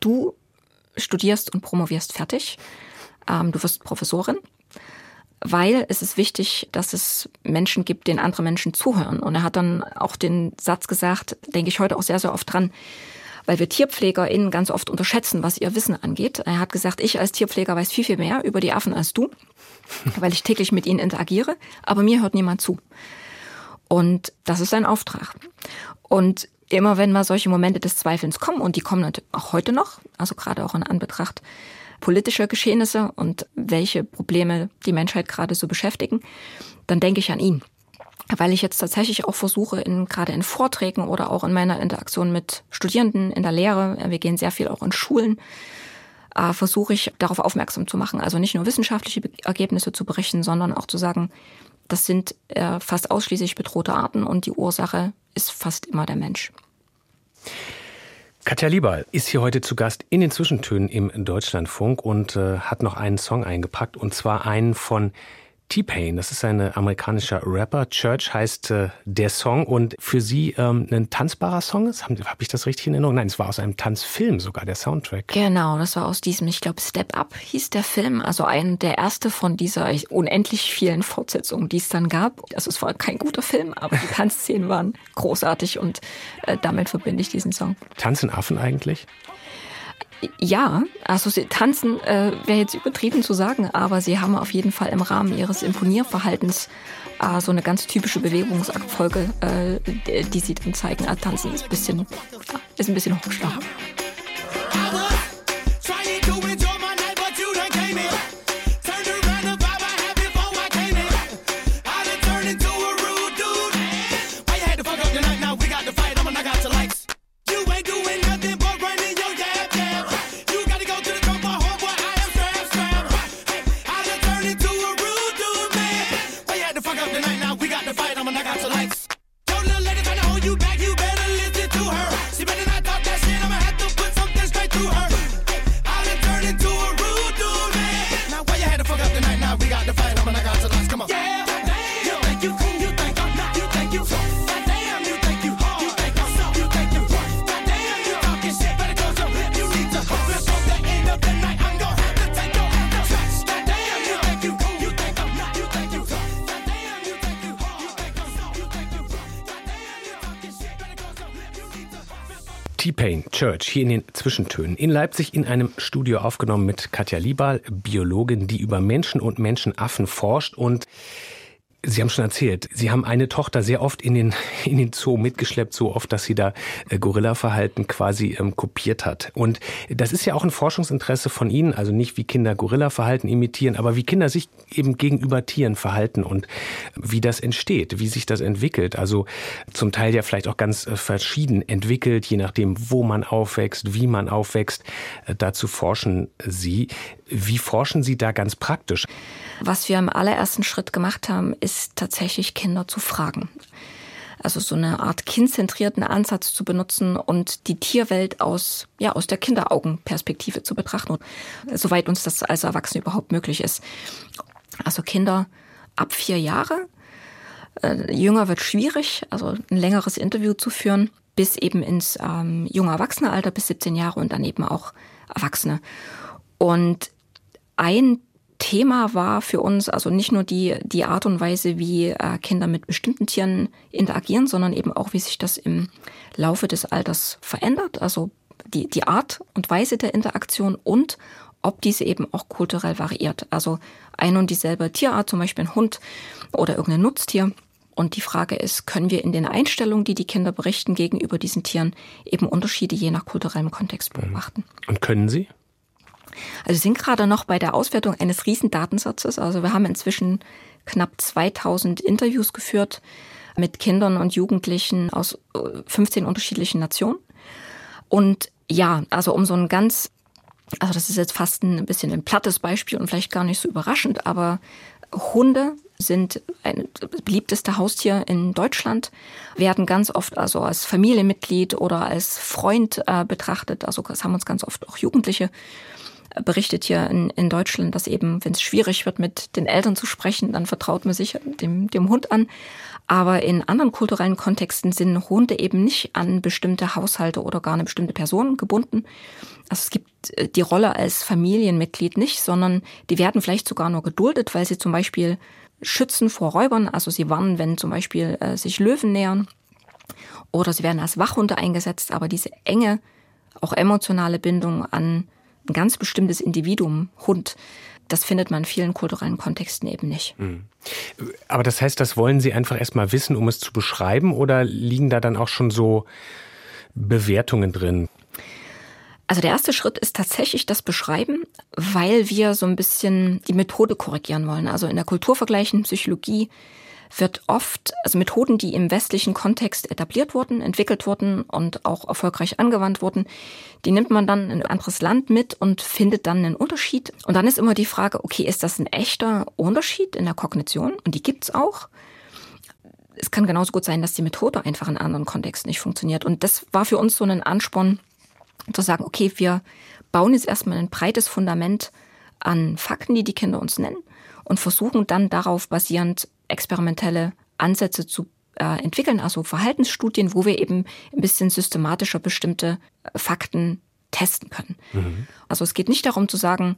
B: du studierst und promovierst fertig, ähm, du wirst Professorin, weil es ist wichtig, dass es Menschen gibt, denen andere Menschen zuhören. Und er hat dann auch den Satz gesagt, denke ich heute auch sehr, sehr oft dran, weil wir TierpflegerInnen ganz oft unterschätzen, was ihr Wissen angeht. Er hat gesagt, ich als Tierpfleger weiß viel, viel mehr über die Affen als du, weil ich täglich mit ihnen interagiere, aber mir hört niemand zu. Und das ist sein Auftrag. Und immer wenn mal solche Momente des Zweifelns kommen, und die kommen natürlich auch heute noch, also gerade auch in Anbetracht politischer Geschehnisse und welche Probleme die Menschheit gerade so beschäftigen, dann denke ich an ihn weil ich jetzt tatsächlich auch versuche, in, gerade in Vorträgen oder auch in meiner Interaktion mit Studierenden in der Lehre, wir gehen sehr viel auch in Schulen, äh, versuche ich darauf aufmerksam zu machen. Also nicht nur wissenschaftliche Ergebnisse zu berichten, sondern auch zu sagen, das sind äh, fast ausschließlich bedrohte Arten und die Ursache ist fast immer der Mensch.
A: Katja Lieberl ist hier heute zu Gast in den Zwischentönen im Deutschlandfunk und äh, hat noch einen Song eingepackt und zwar einen von T-Pain, das ist ein amerikanischer Rapper. Church heißt äh, der Song und für Sie ähm, ein tanzbarer Song ist? Habe hab ich das richtig in Erinnerung? Nein, es war aus einem Tanzfilm sogar, der Soundtrack.
B: Genau, das war aus diesem, ich glaube, Step Up hieß der Film. Also ein der erste von dieser unendlich vielen Fortsetzungen, die es dann gab. Also es war kein guter Film, aber die Tanzszenen waren großartig und äh, damit verbinde ich diesen Song.
A: Tanzen Affen eigentlich?
B: Ja, also sie tanzen äh, wäre jetzt übertrieben zu sagen, aber sie haben auf jeden Fall im Rahmen ihres Imponierverhaltens äh, so eine ganz typische Bewegungsabfolge, äh, die sie dann zeigen. Äh, tanzen ist ein bisschen, ist ein bisschen hochschlag.
A: Church hier in den Zwischentönen. In Leipzig in einem Studio aufgenommen mit Katja Liebal, Biologin, die über Menschen und Menschenaffen forscht und Sie haben schon erzählt, Sie haben eine Tochter sehr oft in den, in den Zoo mitgeschleppt, so oft, dass sie da äh, Gorilla-Verhalten quasi ähm, kopiert hat. Und das ist ja auch ein Forschungsinteresse von Ihnen, also nicht wie Kinder Gorilla-Verhalten imitieren, aber wie Kinder sich eben gegenüber Tieren verhalten und wie das entsteht, wie sich das entwickelt. Also zum Teil ja vielleicht auch ganz äh, verschieden entwickelt, je nachdem, wo man aufwächst, wie man aufwächst. Äh, dazu forschen Sie. Wie forschen Sie da ganz praktisch?
B: Was wir im allerersten Schritt gemacht haben, ist tatsächlich Kinder zu fragen. Also so eine Art kindzentrierten Ansatz zu benutzen und die Tierwelt aus, ja, aus der Kinderaugenperspektive zu betrachten, soweit uns das als Erwachsene überhaupt möglich ist. Also Kinder ab vier Jahre, äh, jünger wird schwierig, also ein längeres Interview zu führen, bis eben ins ähm, junge Erwachsenealter, bis 17 Jahre und dann eben auch Erwachsene. Und ein Thema war für uns also nicht nur die, die Art und Weise, wie äh, Kinder mit bestimmten Tieren interagieren, sondern eben auch, wie sich das im Laufe des Alters verändert. Also die, die Art und Weise der Interaktion und ob diese eben auch kulturell variiert. Also ein und dieselbe Tierart, zum Beispiel ein Hund oder irgendein Nutztier. Und die Frage ist, können wir in den Einstellungen, die die Kinder berichten gegenüber diesen Tieren, eben Unterschiede je nach kulturellem Kontext beobachten?
A: Und können Sie?
B: Also wir sind gerade noch bei der Auswertung eines Riesendatensatzes. Also wir haben inzwischen knapp 2000 Interviews geführt mit Kindern und Jugendlichen aus 15 unterschiedlichen Nationen. Und ja, also um so ein ganz, also das ist jetzt fast ein bisschen ein plattes Beispiel und vielleicht gar nicht so überraschend, aber Hunde sind ein beliebteste Haustier in Deutschland, werden ganz oft also als Familienmitglied oder als Freund äh, betrachtet. Also das haben uns ganz oft auch Jugendliche berichtet hier in, in Deutschland, dass eben, wenn es schwierig wird, mit den Eltern zu sprechen, dann vertraut man sich dem, dem Hund an. Aber in anderen kulturellen Kontexten sind Hunde eben nicht an bestimmte Haushalte oder gar eine bestimmte Person gebunden. Also es gibt äh, die Rolle als Familienmitglied nicht, sondern die werden vielleicht sogar nur geduldet, weil sie zum Beispiel schützen vor Räubern. Also sie warnen, wenn zum Beispiel äh, sich Löwen nähern. Oder sie werden als Wachhunde eingesetzt. Aber diese enge, auch emotionale Bindung an ein ganz bestimmtes Individuum, Hund, das findet man in vielen kulturellen Kontexten eben nicht. Hm.
A: Aber das heißt, das wollen Sie einfach erstmal wissen, um es zu beschreiben, oder liegen da dann auch schon so Bewertungen drin?
B: Also der erste Schritt ist tatsächlich das Beschreiben, weil wir so ein bisschen die Methode korrigieren wollen. Also in der Kulturvergleichen, Psychologie wird oft, also Methoden, die im westlichen Kontext etabliert wurden, entwickelt wurden und auch erfolgreich angewandt wurden, die nimmt man dann in ein anderes Land mit und findet dann einen Unterschied. Und dann ist immer die Frage, okay, ist das ein echter Unterschied in der Kognition? Und die gibt's auch. Es kann genauso gut sein, dass die Methode einfach in anderen Kontexten nicht funktioniert. Und das war für uns so ein Ansporn, zu sagen, okay, wir bauen jetzt erstmal ein breites Fundament an Fakten, die die Kinder uns nennen und versuchen dann darauf basierend experimentelle Ansätze zu äh, entwickeln, also Verhaltensstudien, wo wir eben ein bisschen systematischer bestimmte äh, Fakten testen können. Mhm. Also es geht nicht darum zu sagen,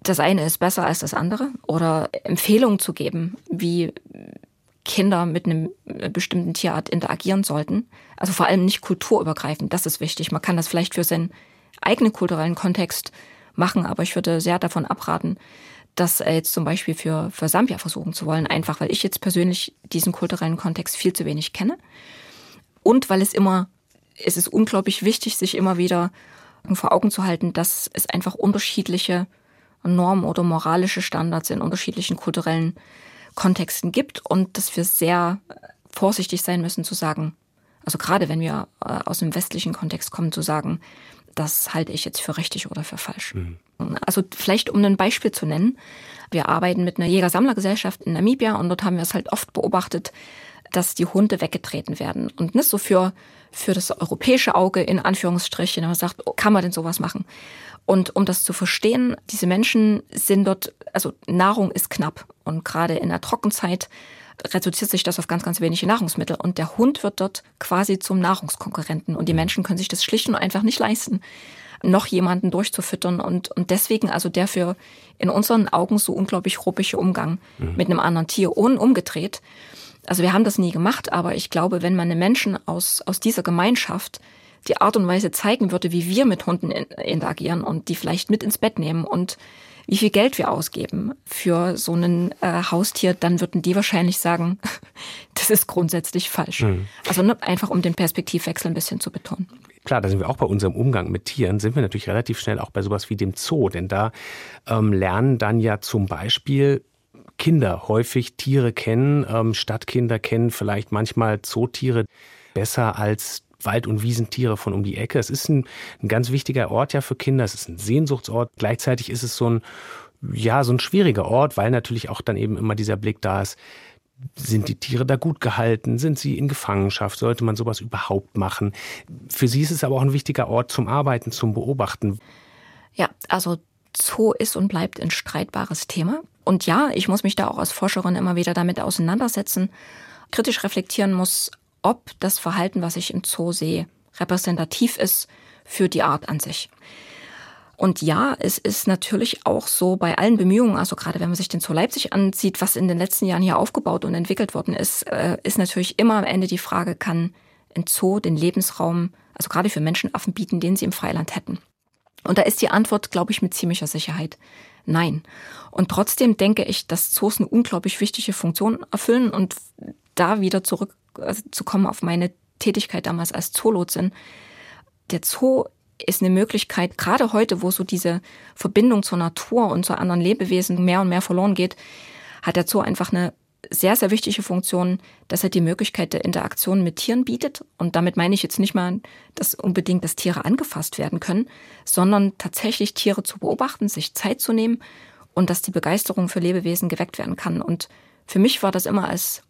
B: das eine ist besser als das andere oder Empfehlungen zu geben, wie Kinder mit einem äh, bestimmten Tierart interagieren sollten. Also vor allem nicht kulturübergreifend, das ist wichtig. Man kann das vielleicht für seinen eigenen kulturellen Kontext machen, aber ich würde sehr davon abraten, das äh, jetzt zum Beispiel für, für Sambia versuchen zu wollen, einfach weil ich jetzt persönlich diesen kulturellen Kontext viel zu wenig kenne. Und weil es immer, es ist unglaublich wichtig, sich immer wieder vor Augen zu halten, dass es einfach unterschiedliche Normen oder moralische Standards in unterschiedlichen kulturellen Kontexten gibt und dass wir sehr vorsichtig sein müssen zu sagen, also gerade wenn wir äh, aus dem westlichen Kontext kommen, zu sagen, das halte ich jetzt für richtig oder für falsch. Mhm. Also vielleicht um ein Beispiel zu nennen. Wir arbeiten mit einer Jäger-Sammler-Gesellschaft in Namibia und dort haben wir es halt oft beobachtet, dass die Hunde weggetreten werden. Und nicht so für, für das europäische Auge in Anführungsstrichen, wenn man sagt, oh, kann man denn sowas machen? Und um das zu verstehen, diese Menschen sind dort, also Nahrung ist knapp. Und gerade in der Trockenzeit reduziert sich das auf ganz, ganz wenige Nahrungsmittel. Und der Hund wird dort quasi zum Nahrungskonkurrenten. Und die Menschen können sich das schlicht und einfach nicht leisten, noch jemanden durchzufüttern. Und, und deswegen also der für in unseren Augen so unglaublich ruppige Umgang mhm. mit einem anderen Tier und umgedreht. Also wir haben das nie gemacht, aber ich glaube, wenn man den Menschen aus, aus dieser Gemeinschaft die Art und Weise zeigen würde, wie wir mit Hunden interagieren und die vielleicht mit ins Bett nehmen und wie viel Geld wir ausgeben für so ein äh, Haustier, dann würden die wahrscheinlich sagen, das ist grundsätzlich falsch. Mhm. Also nur einfach um den Perspektivwechsel ein bisschen zu betonen.
A: Klar, da sind wir auch bei unserem Umgang mit Tieren, sind wir natürlich relativ schnell auch bei sowas wie dem Zoo, denn da ähm, lernen dann ja zum Beispiel Kinder häufig Tiere kennen, ähm, Stadtkinder kennen vielleicht manchmal Zootiere besser als Wald- und Wiesentiere von um die Ecke. Es ist ein, ein ganz wichtiger Ort ja für Kinder. Es ist ein Sehnsuchtsort. Gleichzeitig ist es so ein, ja, so ein schwieriger Ort, weil natürlich auch dann eben immer dieser Blick da ist. Sind die Tiere da gut gehalten? Sind sie in Gefangenschaft? Sollte man sowas überhaupt machen? Für sie ist es aber auch ein wichtiger Ort zum Arbeiten, zum Beobachten.
B: Ja, also Zoo ist und bleibt ein streitbares Thema. Und ja, ich muss mich da auch als Forscherin immer wieder damit auseinandersetzen, kritisch reflektieren muss, ob das Verhalten, was ich im Zoo sehe, repräsentativ ist für die Art an sich. Und ja, es ist natürlich auch so bei allen Bemühungen, also gerade wenn man sich den Zoo Leipzig ansieht, was in den letzten Jahren hier aufgebaut und entwickelt worden ist, äh, ist natürlich immer am Ende die Frage, kann ein Zoo den Lebensraum, also gerade für Menschenaffen bieten, den sie im Freiland hätten. Und da ist die Antwort, glaube ich, mit ziemlicher Sicherheit nein. Und trotzdem denke ich, dass Zoos eine unglaublich wichtige Funktion erfüllen und da wieder also auf meine Tätigkeit damals als Zoolotsin. Der Zoo ist eine Möglichkeit, gerade heute, wo so diese Verbindung zur Natur und zu anderen Lebewesen mehr und mehr verloren geht, hat der Zoo einfach eine sehr, sehr wichtige Funktion, dass er die Möglichkeit der Interaktion mit Tieren bietet. Und damit meine ich jetzt nicht mal, dass unbedingt, dass Tiere angefasst werden können, sondern tatsächlich Tiere zu beobachten, sich Zeit zu nehmen und dass die Begeisterung für Lebewesen geweckt werden kann. Und für mich war das immer als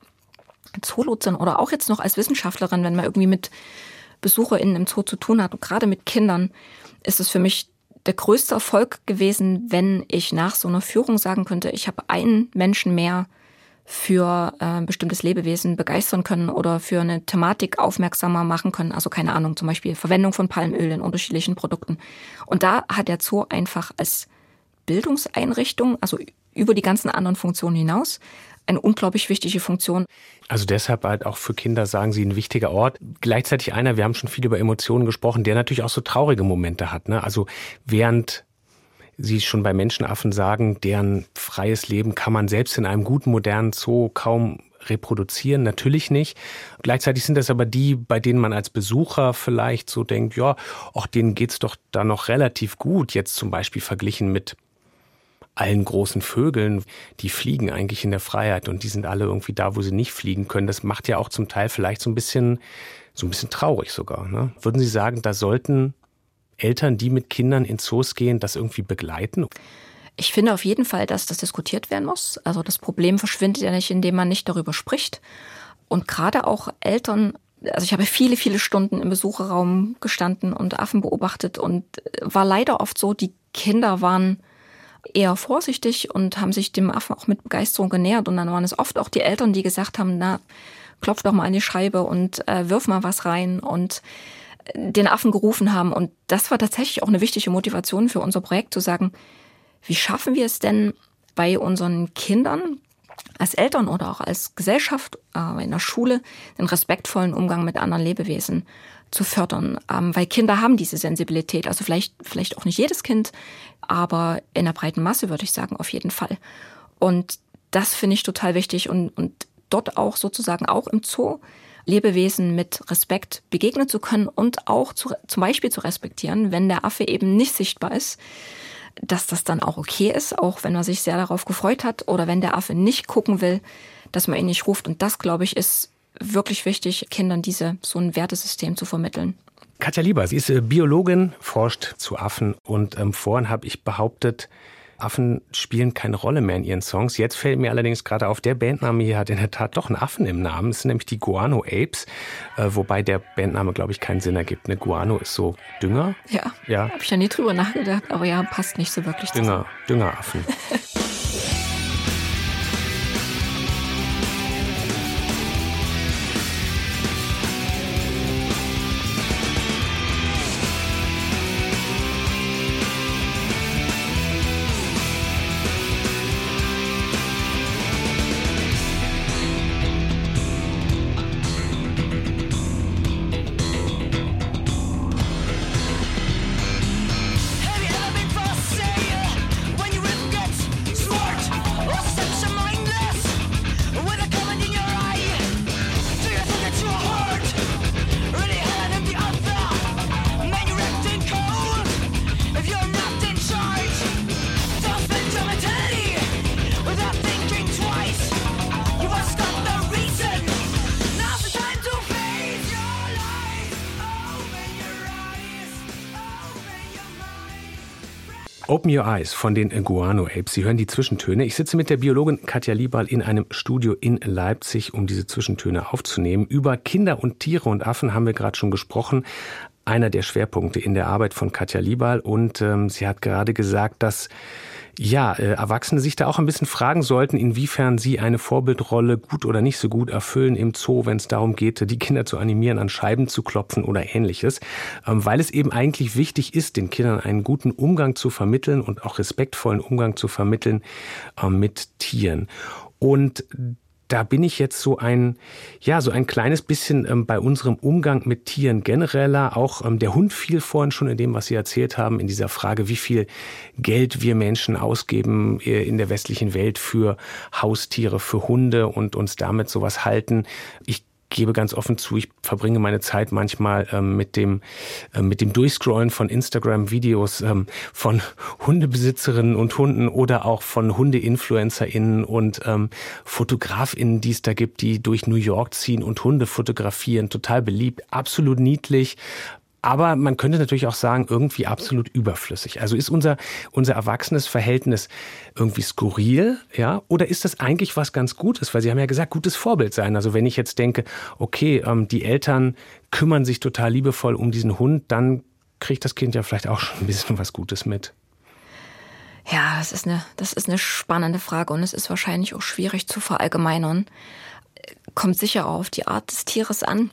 B: Zoolotsin oder auch jetzt noch als Wissenschaftlerin, wenn man irgendwie mit BesucherInnen im Zoo zu tun hat und gerade mit Kindern, ist es für mich der größte Erfolg gewesen, wenn ich nach so einer Führung sagen könnte, ich habe einen Menschen mehr für äh, ein bestimmtes Lebewesen begeistern können oder für eine Thematik aufmerksamer machen können. Also keine Ahnung, zum Beispiel Verwendung von Palmöl in unterschiedlichen Produkten. Und da hat der Zoo einfach als Bildungseinrichtung, also über die ganzen anderen Funktionen hinaus, eine unglaublich wichtige Funktion.
A: Also deshalb halt auch für Kinder, sagen Sie, ein wichtiger Ort. Gleichzeitig einer, wir haben schon viel über Emotionen gesprochen, der natürlich auch so traurige Momente hat. Ne? Also während Sie schon bei Menschenaffen sagen, deren freies Leben kann man selbst in einem guten modernen Zoo kaum reproduzieren, natürlich nicht. Gleichzeitig sind das aber die, bei denen man als Besucher vielleicht so denkt, ja, auch denen geht's doch da noch relativ gut, jetzt zum Beispiel verglichen mit allen großen Vögeln, die fliegen eigentlich in der Freiheit und die sind alle irgendwie da, wo sie nicht fliegen können. Das macht ja auch zum Teil vielleicht so ein bisschen, so ein bisschen traurig sogar. Ne? Würden Sie sagen, da sollten Eltern, die mit Kindern in Zoos gehen, das irgendwie begleiten?
B: Ich finde auf jeden Fall, dass das diskutiert werden muss. Also das Problem verschwindet ja nicht, indem man nicht darüber spricht. Und gerade auch Eltern, also ich habe viele, viele Stunden im Besucherraum gestanden und Affen beobachtet und war leider oft so, die Kinder waren eher vorsichtig und haben sich dem Affen auch mit Begeisterung genähert. Und dann waren es oft auch die Eltern, die gesagt haben, na, klopf doch mal an die Scheibe und äh, wirf mal was rein. Und den Affen gerufen haben. Und das war tatsächlich auch eine wichtige Motivation für unser Projekt zu sagen, wie schaffen wir es denn bei unseren Kindern als Eltern oder auch als Gesellschaft äh, in der Schule den respektvollen Umgang mit anderen Lebewesen zu fördern, ähm, weil Kinder haben diese Sensibilität. Also vielleicht, vielleicht auch nicht jedes Kind, aber in der breiten Masse würde ich sagen, auf jeden Fall. Und das finde ich total wichtig und, und dort auch sozusagen auch im Zoo Lebewesen mit Respekt begegnen zu können und auch zu, zum Beispiel zu respektieren, wenn der Affe eben nicht sichtbar ist, dass das dann auch okay ist, auch wenn man sich sehr darauf gefreut hat oder wenn der Affe nicht gucken will, dass man ihn nicht ruft. Und das, glaube ich, ist wirklich wichtig, Kindern diese so ein Wertesystem zu vermitteln.
A: Katja Lieber, sie ist äh, Biologin, forscht zu Affen und ähm, vorhin habe ich behauptet, Affen spielen keine Rolle mehr in ihren Songs. Jetzt fällt mir allerdings gerade auf, der Bandname hier hat in der Tat doch einen Affen im Namen. Es sind nämlich die Guano Apes, äh, wobei der Bandname, glaube ich, keinen Sinn ergibt. Eine Guano ist so Dünger.
B: Ja, ja. habe ich ja nie drüber nachgedacht, aber ja, passt nicht so wirklich
A: Dünger, Düngeraffen. Open Your Eyes von den Guano Apes. Sie hören die Zwischentöne. Ich sitze mit der Biologin Katja Liebal in einem Studio in Leipzig, um diese Zwischentöne aufzunehmen. Über Kinder und Tiere und Affen haben wir gerade schon gesprochen. Einer der Schwerpunkte in der Arbeit von Katja Liebal. Und ähm, sie hat gerade gesagt, dass ja, äh, Erwachsene sich da auch ein bisschen fragen sollten, inwiefern sie eine Vorbildrolle gut oder nicht so gut erfüllen im Zoo, wenn es darum geht, die Kinder zu animieren, an Scheiben zu klopfen oder ähnliches, ähm, weil es eben eigentlich wichtig ist, den Kindern einen guten Umgang zu vermitteln und auch respektvollen Umgang zu vermitteln ähm, mit Tieren. Und da bin ich jetzt so ein, ja, so ein kleines bisschen ähm, bei unserem Umgang mit Tieren genereller. Auch ähm, der Hund fiel vorhin schon in dem, was Sie erzählt haben, in dieser Frage, wie viel Geld wir Menschen ausgeben äh, in der westlichen Welt für Haustiere, für Hunde und uns damit sowas halten. Ich gebe ganz offen zu, ich verbringe meine Zeit manchmal ähm, mit dem äh, mit dem Durchscrollen von Instagram-Videos ähm, von Hundebesitzerinnen und Hunden oder auch von Hunde-InfluencerInnen und ähm, FotografInnen, die es da gibt, die durch New York ziehen und Hunde fotografieren. Total beliebt, absolut niedlich. Aber man könnte natürlich auch sagen, irgendwie absolut überflüssig. Also ist unser, unser erwachsenes Verhältnis irgendwie skurril, ja? Oder ist das eigentlich was ganz Gutes? Weil Sie haben ja gesagt, gutes Vorbild sein. Also wenn ich jetzt denke, okay, ähm, die Eltern kümmern sich total liebevoll um diesen Hund, dann kriegt das Kind ja vielleicht auch schon ein bisschen was Gutes mit.
B: Ja, das ist eine, das ist eine spannende Frage und es ist wahrscheinlich auch schwierig zu verallgemeinern. Kommt sicher auch auf die Art des Tieres an,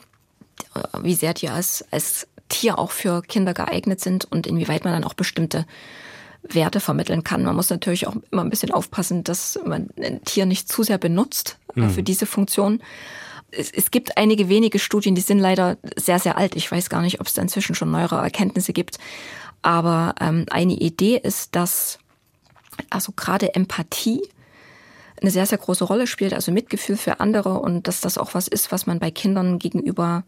B: wie sehr die als, als Tier auch für Kinder geeignet sind und inwieweit man dann auch bestimmte Werte vermitteln kann. Man muss natürlich auch immer ein bisschen aufpassen, dass man ein Tier nicht zu sehr benutzt mhm. für diese Funktion. Es, es, gibt einige wenige Studien, die sind leider sehr, sehr alt. Ich weiß gar nicht, ob es da inzwischen schon neuere Erkenntnisse gibt. Aber ähm, eine Idee ist, dass also gerade Empathie eine sehr, sehr große Rolle spielt, also Mitgefühl für andere und dass das auch was ist, was man bei Kindern gegenüber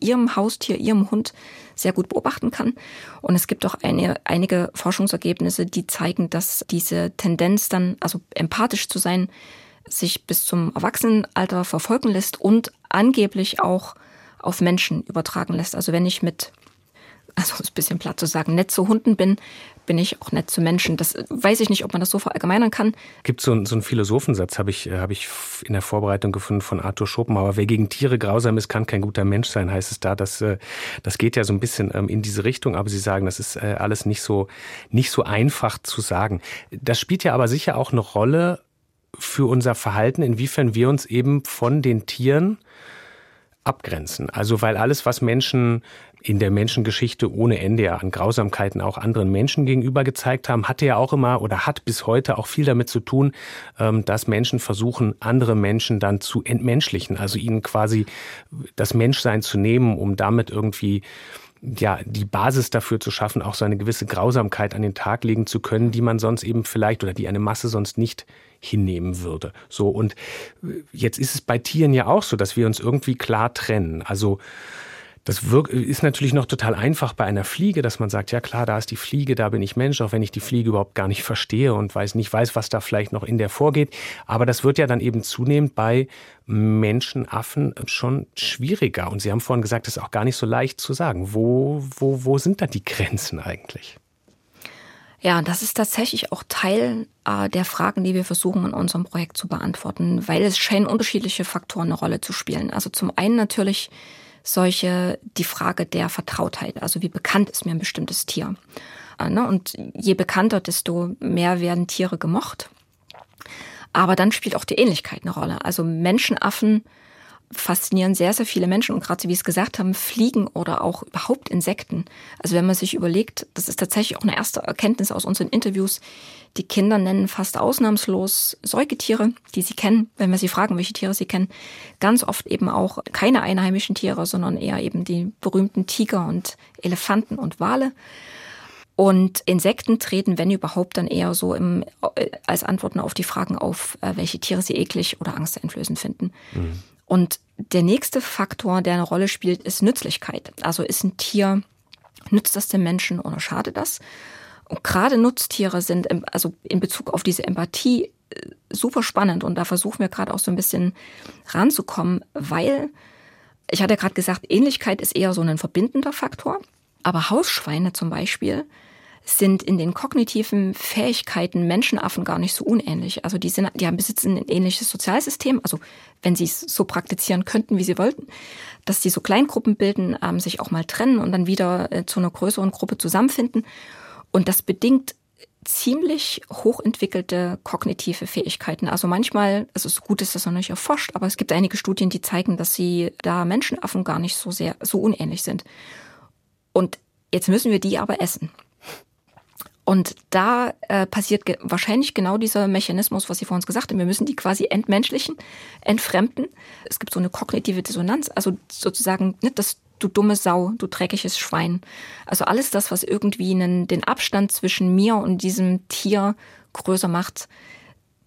B: ihrem Haustier, ihrem Hund sehr gut beobachten kann. Und es gibt auch eine, einige Forschungsergebnisse, die zeigen, dass diese Tendenz dann, also empathisch zu sein, sich bis zum Erwachsenenalter verfolgen lässt und angeblich auch auf Menschen übertragen lässt. Also wenn ich mit also ist ein bisschen platt zu sagen, nett zu Hunden bin, bin ich auch nett zu Menschen. Das weiß ich nicht, ob man das so verallgemeinern kann.
A: Gibt so, so einen Philosophensatz, habe ich, hab ich in der Vorbereitung gefunden von Arthur Schopenhauer. Wer gegen Tiere grausam ist, kann kein guter Mensch sein, heißt es da. Das, äh, das geht ja so ein bisschen ähm, in diese Richtung, aber Sie sagen, das ist äh, alles nicht so, nicht so einfach zu sagen. Das spielt ja aber sicher auch eine Rolle für unser Verhalten, inwiefern wir uns eben von den Tieren abgrenzen. Also weil alles, was Menschen in der Menschengeschichte ohne Ende ja an Grausamkeiten auch anderen Menschen gegenüber gezeigt haben, hatte ja auch immer oder hat bis heute auch viel damit zu tun, ähm, dass Menschen versuchen, andere Menschen dann zu entmenschlichen, also ihnen quasi das Menschsein zu nehmen, um damit irgendwie ja, die Basis dafür zu schaffen, auch so eine gewisse Grausamkeit an den Tag legen zu können, die man sonst eben vielleicht oder die eine Masse sonst nicht hinnehmen würde. So. Und jetzt ist es bei Tieren ja auch so, dass wir uns irgendwie klar trennen. Also, das ist natürlich noch total einfach bei einer Fliege, dass man sagt, ja klar, da ist die Fliege, da bin ich Mensch, auch wenn ich die Fliege überhaupt gar nicht verstehe und weiß nicht weiß, was da vielleicht noch in der vorgeht. Aber das wird ja dann eben zunehmend bei Menschenaffen schon schwieriger. Und Sie haben vorhin gesagt, das ist auch gar nicht so leicht zu sagen. Wo, wo, wo sind da die Grenzen eigentlich?
B: Ja, das ist tatsächlich auch Teil äh, der Fragen, die wir versuchen in unserem Projekt zu beantworten, weil es scheinen unterschiedliche Faktoren eine Rolle zu spielen. Also zum einen natürlich solche die Frage der Vertrautheit, also wie bekannt ist mir ein bestimmtes Tier. Äh, ne? Und je bekannter, desto mehr werden Tiere gemocht. Aber dann spielt auch die Ähnlichkeit eine Rolle. Also Menschenaffen faszinieren sehr, sehr viele Menschen und gerade, wie Sie es gesagt haben, Fliegen oder auch überhaupt Insekten. Also wenn man sich überlegt, das ist tatsächlich auch eine erste Erkenntnis aus unseren Interviews, die Kinder nennen fast ausnahmslos Säugetiere, die sie kennen, wenn wir sie fragen, welche Tiere sie kennen. Ganz oft eben auch keine einheimischen Tiere, sondern eher eben die berühmten Tiger und Elefanten und Wale. Und Insekten treten, wenn überhaupt, dann eher so im, äh, als Antworten auf die Fragen auf, äh, welche Tiere sie eklig oder angsteinflößend finden. Mhm. Und der nächste Faktor, der eine Rolle spielt, ist Nützlichkeit. Also ist ein Tier, nützt das dem Menschen oder schadet das? Und gerade Nutztiere sind, also in Bezug auf diese Empathie, äh, super spannend. Und da versuchen wir gerade auch so ein bisschen ranzukommen, weil ich hatte gerade gesagt, Ähnlichkeit ist eher so ein verbindender Faktor. Aber Hausschweine zum Beispiel sind in den kognitiven Fähigkeiten Menschenaffen gar nicht so unähnlich. Also die sind, die haben besitzen ein ähnliches Sozialsystem. Also wenn sie es so praktizieren könnten, wie sie wollten, dass die so Kleingruppen bilden, ähm, sich auch mal trennen und dann wieder äh, zu einer größeren Gruppe zusammenfinden. Und das bedingt ziemlich hochentwickelte kognitive Fähigkeiten. Also manchmal, also so gut ist das noch nicht erforscht, aber es gibt einige Studien, die zeigen, dass sie da Menschenaffen gar nicht so sehr, so unähnlich sind. Und jetzt müssen wir die aber essen. Und da äh, passiert ge wahrscheinlich genau dieser Mechanismus, was Sie vorhin gesagt haben. Wir müssen die quasi entmenschlichen, entfremden. Es gibt so eine kognitive Dissonanz, also sozusagen nicht das du dumme Sau, du dreckiges Schwein. Also alles das, was irgendwie einen, den Abstand zwischen mir und diesem Tier größer macht,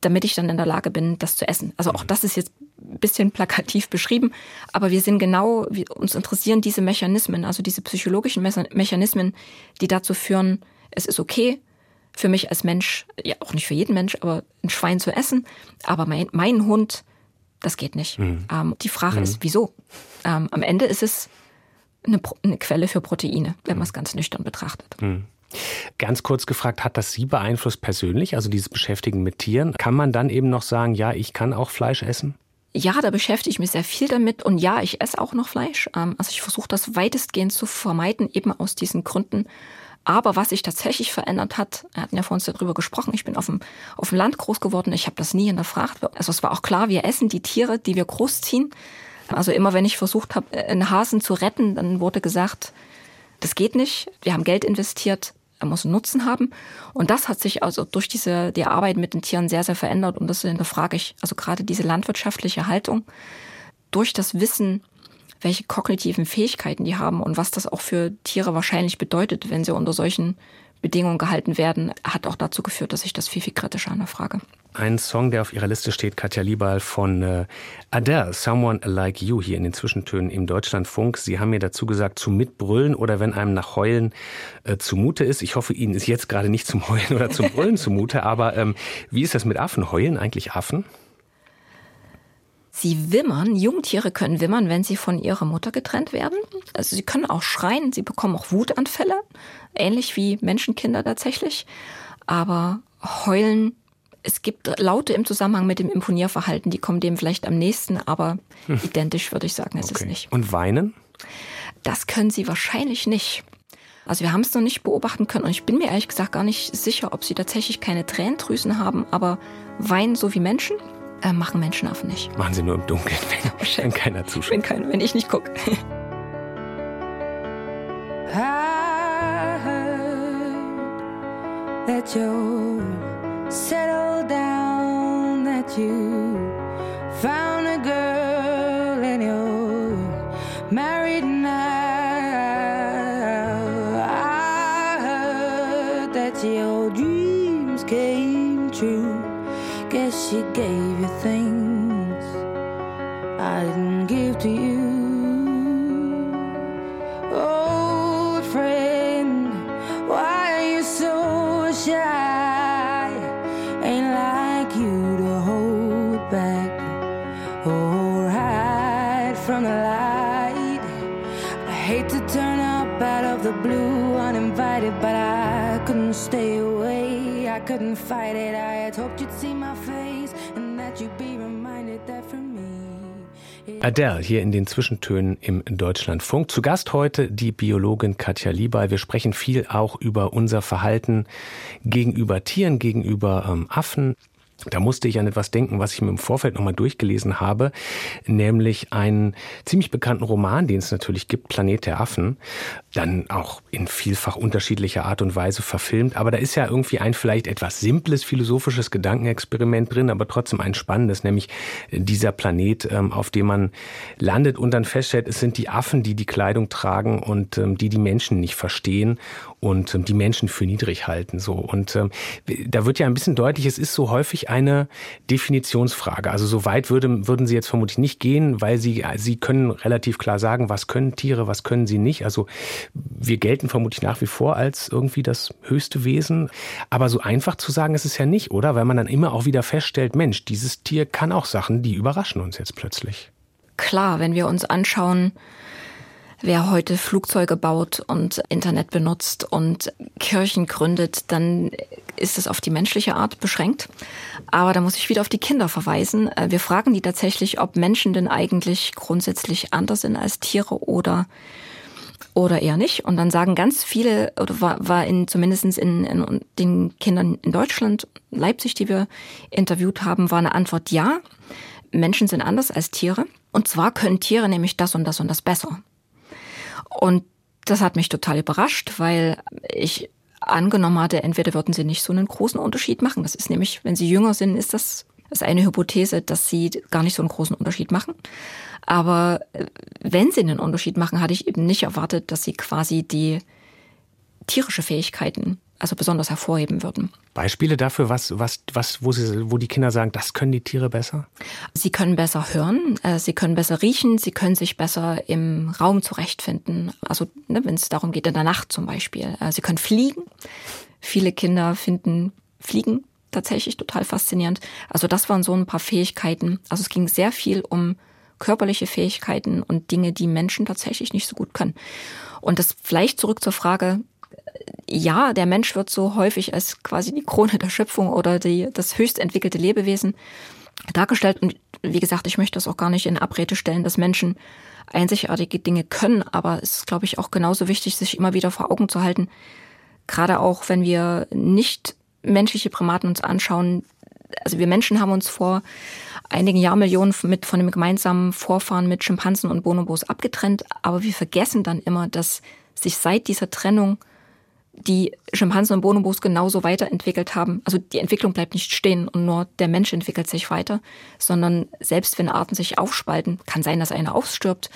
B: damit ich dann in der Lage bin, das zu essen. Also auch das ist jetzt ein bisschen plakativ beschrieben, aber wir sind genau, wir, uns interessieren diese Mechanismen, also diese psychologischen Mechanismen, die dazu führen, es ist okay für mich als Mensch, ja auch nicht für jeden Mensch, aber ein Schwein zu essen, aber mein, mein Hund, das geht nicht. Mhm. Ähm, die Frage mhm. ist, wieso? Ähm, am Ende ist es eine, eine, Quelle für Proteine, wenn man es ganz nüchtern betrachtet.
A: Mhm. Ganz kurz gefragt, hat das Sie beeinflusst persönlich, also dieses Beschäftigen mit Tieren? Kann man dann eben noch sagen, ja, ich kann auch Fleisch essen?
B: Ja, da beschäftige ich mich sehr viel damit und ja, ich esse auch noch Fleisch. Ähm, also ich versuche das weitestgehend zu vermeiden, eben aus diesen Gründen. Aber was sich tatsächlich verändert hat, wir hatten ja vor uns darüber gesprochen, ich bin auf dem, auf dem Land groß geworden, ich habe das nie hinterfragt. Also es war auch klar, wir essen die Tiere, die wir großziehen. Also immer wenn ich versucht habe, einen Hasen zu retten, dann wurde gesagt, das geht nicht, wir haben Geld investiert, er muss einen Nutzen haben. Und das hat sich also durch diese, die Arbeit mit den Tieren sehr, sehr verändert. Und das hinterfrage ich, also gerade diese landwirtschaftliche Haltung, durch das Wissen, welche kognitiven Fähigkeiten die haben und was das auch für Tiere wahrscheinlich bedeutet, wenn sie unter solchen Bedingungen gehalten werden, hat auch dazu geführt, dass ich das viel, viel kritischer hinterfrage.
A: Ein Song, der auf ihrer Liste steht, Katja Liebal von äh, Adele, Someone Like You, hier in den Zwischentönen im Deutschlandfunk. Sie haben mir dazu gesagt, zu mitbrüllen oder wenn einem nach Heulen äh, zumute ist. Ich hoffe, Ihnen ist jetzt gerade nicht zum Heulen oder zum Brüllen zumute, aber ähm, wie ist das mit Affen? Heulen eigentlich Affen?
B: Sie wimmern, Jungtiere können wimmern, wenn sie von ihrer Mutter getrennt werden. Also sie können auch schreien, sie bekommen auch Wutanfälle, ähnlich wie Menschenkinder tatsächlich. Aber heulen es gibt Laute im Zusammenhang mit dem Imponierverhalten, die kommen dem vielleicht am nächsten, aber hm. identisch würde ich sagen, ist okay. es nicht.
A: Und weinen?
B: Das können sie wahrscheinlich nicht. Also wir haben es noch nicht beobachten können und ich bin mir ehrlich gesagt gar nicht sicher, ob sie tatsächlich keine Tränendrüsen haben, aber weinen so wie Menschen äh, machen Menschenaffen nicht.
A: Machen sie nur im Dunkeln, wenn, wenn keiner zuschaut. Wenn,
B: kein, wenn ich nicht gucke. That you're settle down that you found fight it. I had hoped you'd see my face and that you'd be reminded that for me.
A: Adele hier in den Zwischentönen im Deutschlandfunk. Zu Gast heute die Biologin Katja Liebal. Wir sprechen viel auch über unser Verhalten gegenüber Tieren, gegenüber ähm, Affen. Da musste ich an etwas denken, was ich mir im Vorfeld nochmal durchgelesen habe, nämlich einen ziemlich bekannten Roman, den es natürlich gibt, Planet der Affen, dann auch in vielfach unterschiedlicher Art und Weise verfilmt. Aber da ist ja irgendwie ein vielleicht etwas simples philosophisches Gedankenexperiment drin, aber trotzdem ein spannendes, nämlich dieser Planet, ähm, auf dem man landet und dann feststellt, es sind die Affen, die die Kleidung tragen und ähm, die die Menschen nicht verstehen und ähm, die Menschen für niedrig halten. So und da wird ja ein bisschen deutlich, es ist so häufig eine Definitionsfrage. Also so weit würde, würden Sie jetzt vermutlich nicht gehen, weil Sie, Sie können relativ klar sagen, was können Tiere, was können sie nicht. Also wir gelten vermutlich nach wie vor als irgendwie das höchste Wesen. Aber so einfach zu sagen ist es ja nicht, oder? Weil man dann immer auch wieder feststellt, Mensch, dieses Tier kann auch Sachen, die überraschen uns jetzt plötzlich.
B: Klar, wenn wir uns anschauen, wer heute Flugzeuge baut und Internet benutzt und Kirchen gründet, dann ist es auf die menschliche Art beschränkt. Aber da muss ich wieder auf die Kinder verweisen. Äh, wir fragen die tatsächlich, ob Menschen denn eigentlich grundsätzlich anders sind als Tiere oder oder eher nicht. Und dann sagen ganz viele, oder war, war in, zumindest in, in den Kindern in Deutschland, Leipzig, die wir interviewt haben, war eine Antwort ja. Menschen sind anders als Tiere. Und zwar können Tiere nämlich das und das und das besser. Und das hat mich total überrascht, weil ich angenommen hatte, entweder würden sie nicht so einen großen Unterschied machen. Das ist nämlich, wenn sie jünger sind, ist das, ist eine Hypothese, dass sie gar nicht so einen großen Unterschied machen. Aber äh, wenn sie einen Unterschied machen, hatte ich eben nicht erwartet, dass sie quasi die tierische Fähigkeiten also besonders hervorheben würden.
A: Beispiele dafür, was, was, was, wo, sie, wo die Kinder sagen, das können die Tiere besser?
B: Sie können besser hören, äh, sie können besser riechen, sie können sich besser im Raum zurechtfinden. Also ne, wenn es darum geht, in der Nacht zum Beispiel. Äh, sie können fliegen. Viele Kinder finden Fliegen tatsächlich total faszinierend. Also das waren so ein paar Fähigkeiten. Also es ging sehr viel um körperliche Fähigkeiten und Dinge, die Menschen tatsächlich nicht so gut können. Und das vielleicht zurück zur Frage, ja, der Mensch wird so häufig als quasi die Krone der Schöpfung oder die, das höchst entwickelte Lebewesen dargestellt. Und wie gesagt, ich möchte das auch gar nicht in Abrede stellen, dass Menschen einzigartige Dinge können, aber es ist, glaube ich, auch genauso wichtig, sich immer wieder vor Augen zu halten, gerade auch wenn wir nicht menschliche Primaten uns anschauen. Also wir Menschen haben uns vor einigen Jahrmillionen mit von dem gemeinsamen Vorfahren mit Schimpansen und Bonobos abgetrennt, aber wir vergessen dann immer, dass sich seit dieser Trennung die Schimpansen und Bonobos genauso weiterentwickelt haben. Also die Entwicklung bleibt nicht stehen und nur der Mensch entwickelt sich weiter, sondern selbst wenn Arten sich aufspalten, kann sein, dass eine ausstirbt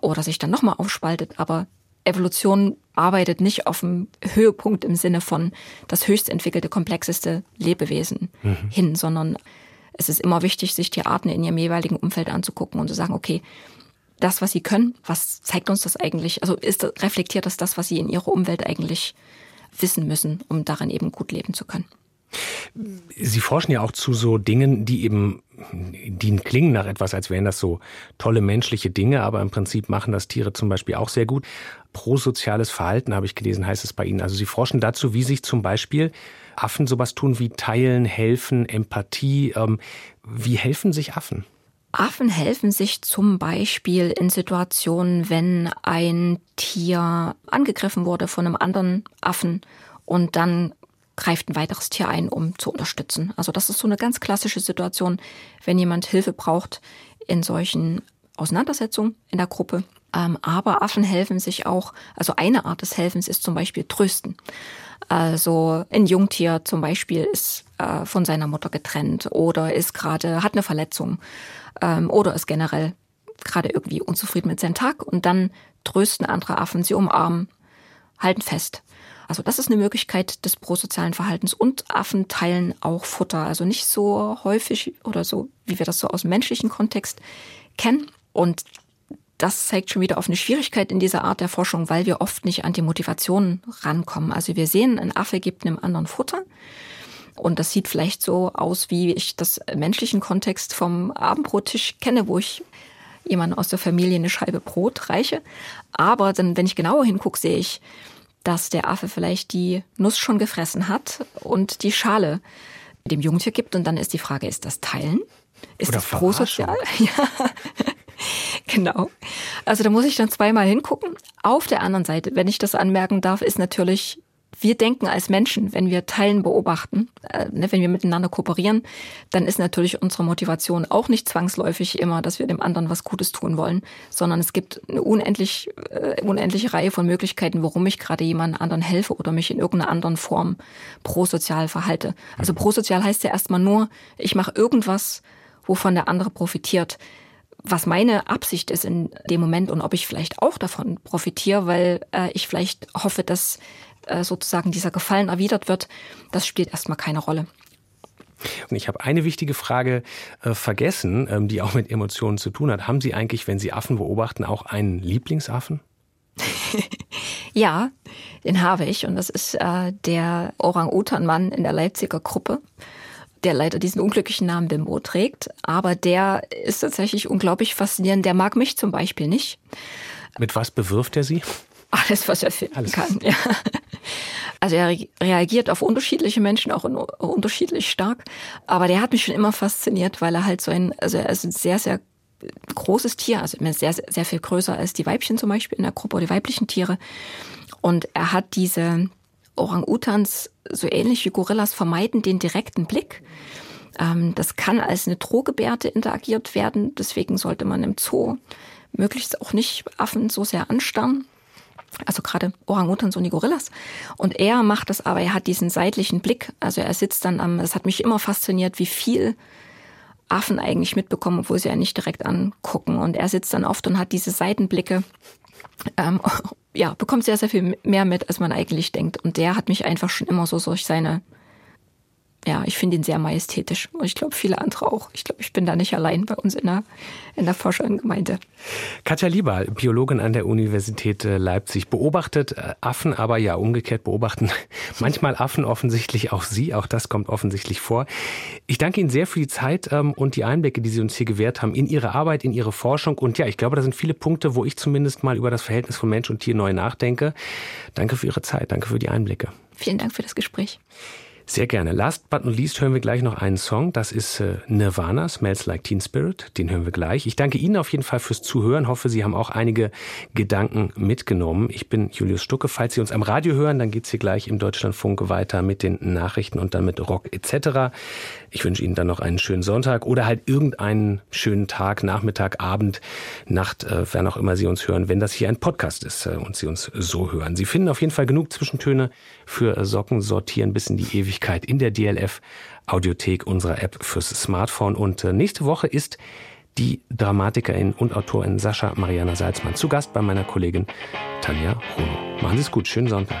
B: oder sich dann nochmal aufspaltet, aber Evolution arbeitet nicht auf dem Höhepunkt im Sinne von das höchst entwickelte, komplexeste Lebewesen mhm. hin, sondern es ist immer wichtig, sich die Arten in ihrem jeweiligen Umfeld anzugucken und zu sagen, okay, das, was sie können, was zeigt uns das eigentlich? Also ist, reflektiert das das, was sie in ihrer Umwelt eigentlich wissen müssen, um darin eben gut leben zu können?
A: Sie forschen ja auch zu so Dingen, die eben, die klingen nach etwas, als wären das so tolle menschliche Dinge, aber im Prinzip machen das Tiere zum Beispiel auch sehr gut. Prosoziales Verhalten, habe ich gelesen, heißt es bei Ihnen. Also Sie forschen dazu, wie sich zum Beispiel Affen sowas tun wie teilen, helfen, Empathie. Ähm, wie helfen sich Affen?
B: Affen helfen sich zum Beispiel in Situationen, wenn ein Tier angegriffen wurde von einem anderen Affen und dann greift ein weiteres Tier ein, um zu unterstützen. Also das ist so eine ganz klassische Situation, wenn jemand Hilfe braucht in solchen Auseinandersetzungen in der Gruppe. Ähm, aber Affen helfen sich auch, also eine Art des Helfens ist zum Beispiel Trösten. Also ein Jungtier zum Beispiel ist äh, von seiner Mutter getrennt oder ist gerade, hat eine Verletzung ähm, oder ist generell gerade irgendwie unzufrieden mit seinem Tag und dann trösten andere Affen, sie umarmen, halten fest. Also das ist eine Möglichkeit des prosozialen Verhaltens und Affen teilen auch Futter. Also nicht so häufig oder so, wie wir das so aus dem menschlichen Kontext kennen. Und das zeigt schon wieder auf eine Schwierigkeit in dieser Art der Forschung, weil wir oft nicht an die Motivation rankommen. Also wir sehen, ein Affe gibt einem anderen Futter und das sieht vielleicht so aus, wie ich das menschlichen Kontext vom Abendbrottisch kenne, wo ich jemandem aus der Familie eine Scheibe Brot reiche. Aber dann, wenn ich genauer hingucke, sehe ich, dass der Affe vielleicht die Nuss schon gefressen hat und die Schale dem Jungtier gibt. Und dann ist die Frage, ist das Teilen? Ist
A: Oder
B: das prosozial? Ja. genau. Also da muss ich dann zweimal hingucken. Auf der anderen Seite, wenn ich das anmerken darf, ist natürlich wir denken als Menschen, wenn wir Teilen beobachten, äh, ne, wenn wir miteinander kooperieren, dann ist natürlich unsere Motivation auch nicht zwangsläufig immer, dass wir dem anderen was Gutes tun wollen, sondern es gibt eine unendlich, äh, unendliche Reihe von Möglichkeiten, warum ich gerade jemand anderen helfe oder mich in irgendeiner anderen Form prosozial verhalte. Also prosozial heißt ja erstmal nur, ich mache irgendwas, wovon der andere profitiert was meine Absicht ist in dem Moment und ob ich vielleicht auch davon profitiere, weil äh, ich vielleicht hoffe, dass äh, sozusagen dieser Gefallen erwidert wird, das spielt erstmal keine Rolle.
A: Und ich habe eine wichtige Frage äh, vergessen, ähm, die auch mit Emotionen zu tun hat. Haben Sie eigentlich, wenn Sie Affen beobachten, auch einen Lieblingsaffen?
B: ja, den habe ich und das ist äh, der Orang-Utan-Mann in der Leipziger Gruppe, der leider diesen unglücklichen Namen Bimbo trägt. Aber der ist tatsächlich unglaublich faszinierend. Der mag mich zum Beispiel nicht.
A: Mit was bewirft er Sie?
B: Alles, was er finden Alles. kann, ja. Also er reagiert auf unterschiedliche Menschen auch unterschiedlich stark. Aber der hat mich schon immer fasziniert, weil er halt so ein, also er ist ein sehr, sehr großes Tier, also sehr, sehr viel größer als die Weibchen zum Beispiel in der Gruppe, die weiblichen Tiere. Und er hat diese Orang-Utans, so ähnlich wie Gorillas, vermeiden den direkten Blick. Ähm, das kann als eine Drohgebärde interagiert werden. Deswegen sollte man im Zoo möglichst auch nicht Affen so sehr anstarren. Also gerade Orang-Utans und die Gorillas. Und er macht das aber, er hat diesen seitlichen Blick. Also er sitzt dann am, es hat mich immer fasziniert, wie viel Affen eigentlich mitbekommen, obwohl sie ja nicht direkt angucken. Und er sitzt dann oft und hat diese Seitenblicke. Ähm, ja, bekommt sehr, sehr viel mehr mit, als man eigentlich denkt. Und der hat mich einfach schon immer so durch seine ja, ich finde ihn sehr majestätisch. Und ich glaube, viele andere auch. Ich glaube, ich bin da nicht allein bei uns in der, in der Forschergemeinde.
A: Katja Lieber, Biologin an der Universität äh, Leipzig, beobachtet äh, Affen, aber ja, umgekehrt beobachten manchmal Affen offensichtlich auch Sie. Auch das kommt offensichtlich vor. Ich danke Ihnen sehr für die Zeit ähm, und die Einblicke, die Sie uns hier gewährt haben in Ihre Arbeit, in Ihre Forschung. Und ja, ich glaube, da sind viele Punkte, wo ich zumindest mal über das Verhältnis von Mensch und Tier neu nachdenke. Danke für Ihre Zeit. Danke für die Einblicke.
B: Vielen Dank für das Gespräch.
A: Sehr gerne. Last but not least hören wir gleich noch einen Song. Das ist äh, Nirvana, Smells Like Teen Spirit. Den hören wir gleich. Ich danke Ihnen auf jeden Fall fürs Zuhören. Hoffe, Sie haben auch einige Gedanken mitgenommen. Ich bin Julius Stucke. Falls Sie uns am Radio hören, dann geht's hier gleich im Deutschlandfunk weiter mit den Nachrichten und dann mit Rock etc. Ich wünsche Ihnen dann noch einen schönen Sonntag oder halt irgendeinen schönen Tag, Nachmittag, Abend, Nacht, äh, wann auch immer Sie uns hören, wenn das hier ein Podcast ist äh, und Sie uns so hören. Sie finden auf jeden Fall genug Zwischentöne für äh, Socken sortieren bis in die Ewigkeit in der DLF Audiothek unserer App fürs Smartphone. Und äh, nächste Woche ist die Dramatikerin und Autorin Sascha Mariana Salzmann zu Gast bei meiner Kollegin Tanja Runo. Machen Sie es gut, schönen Sonntag.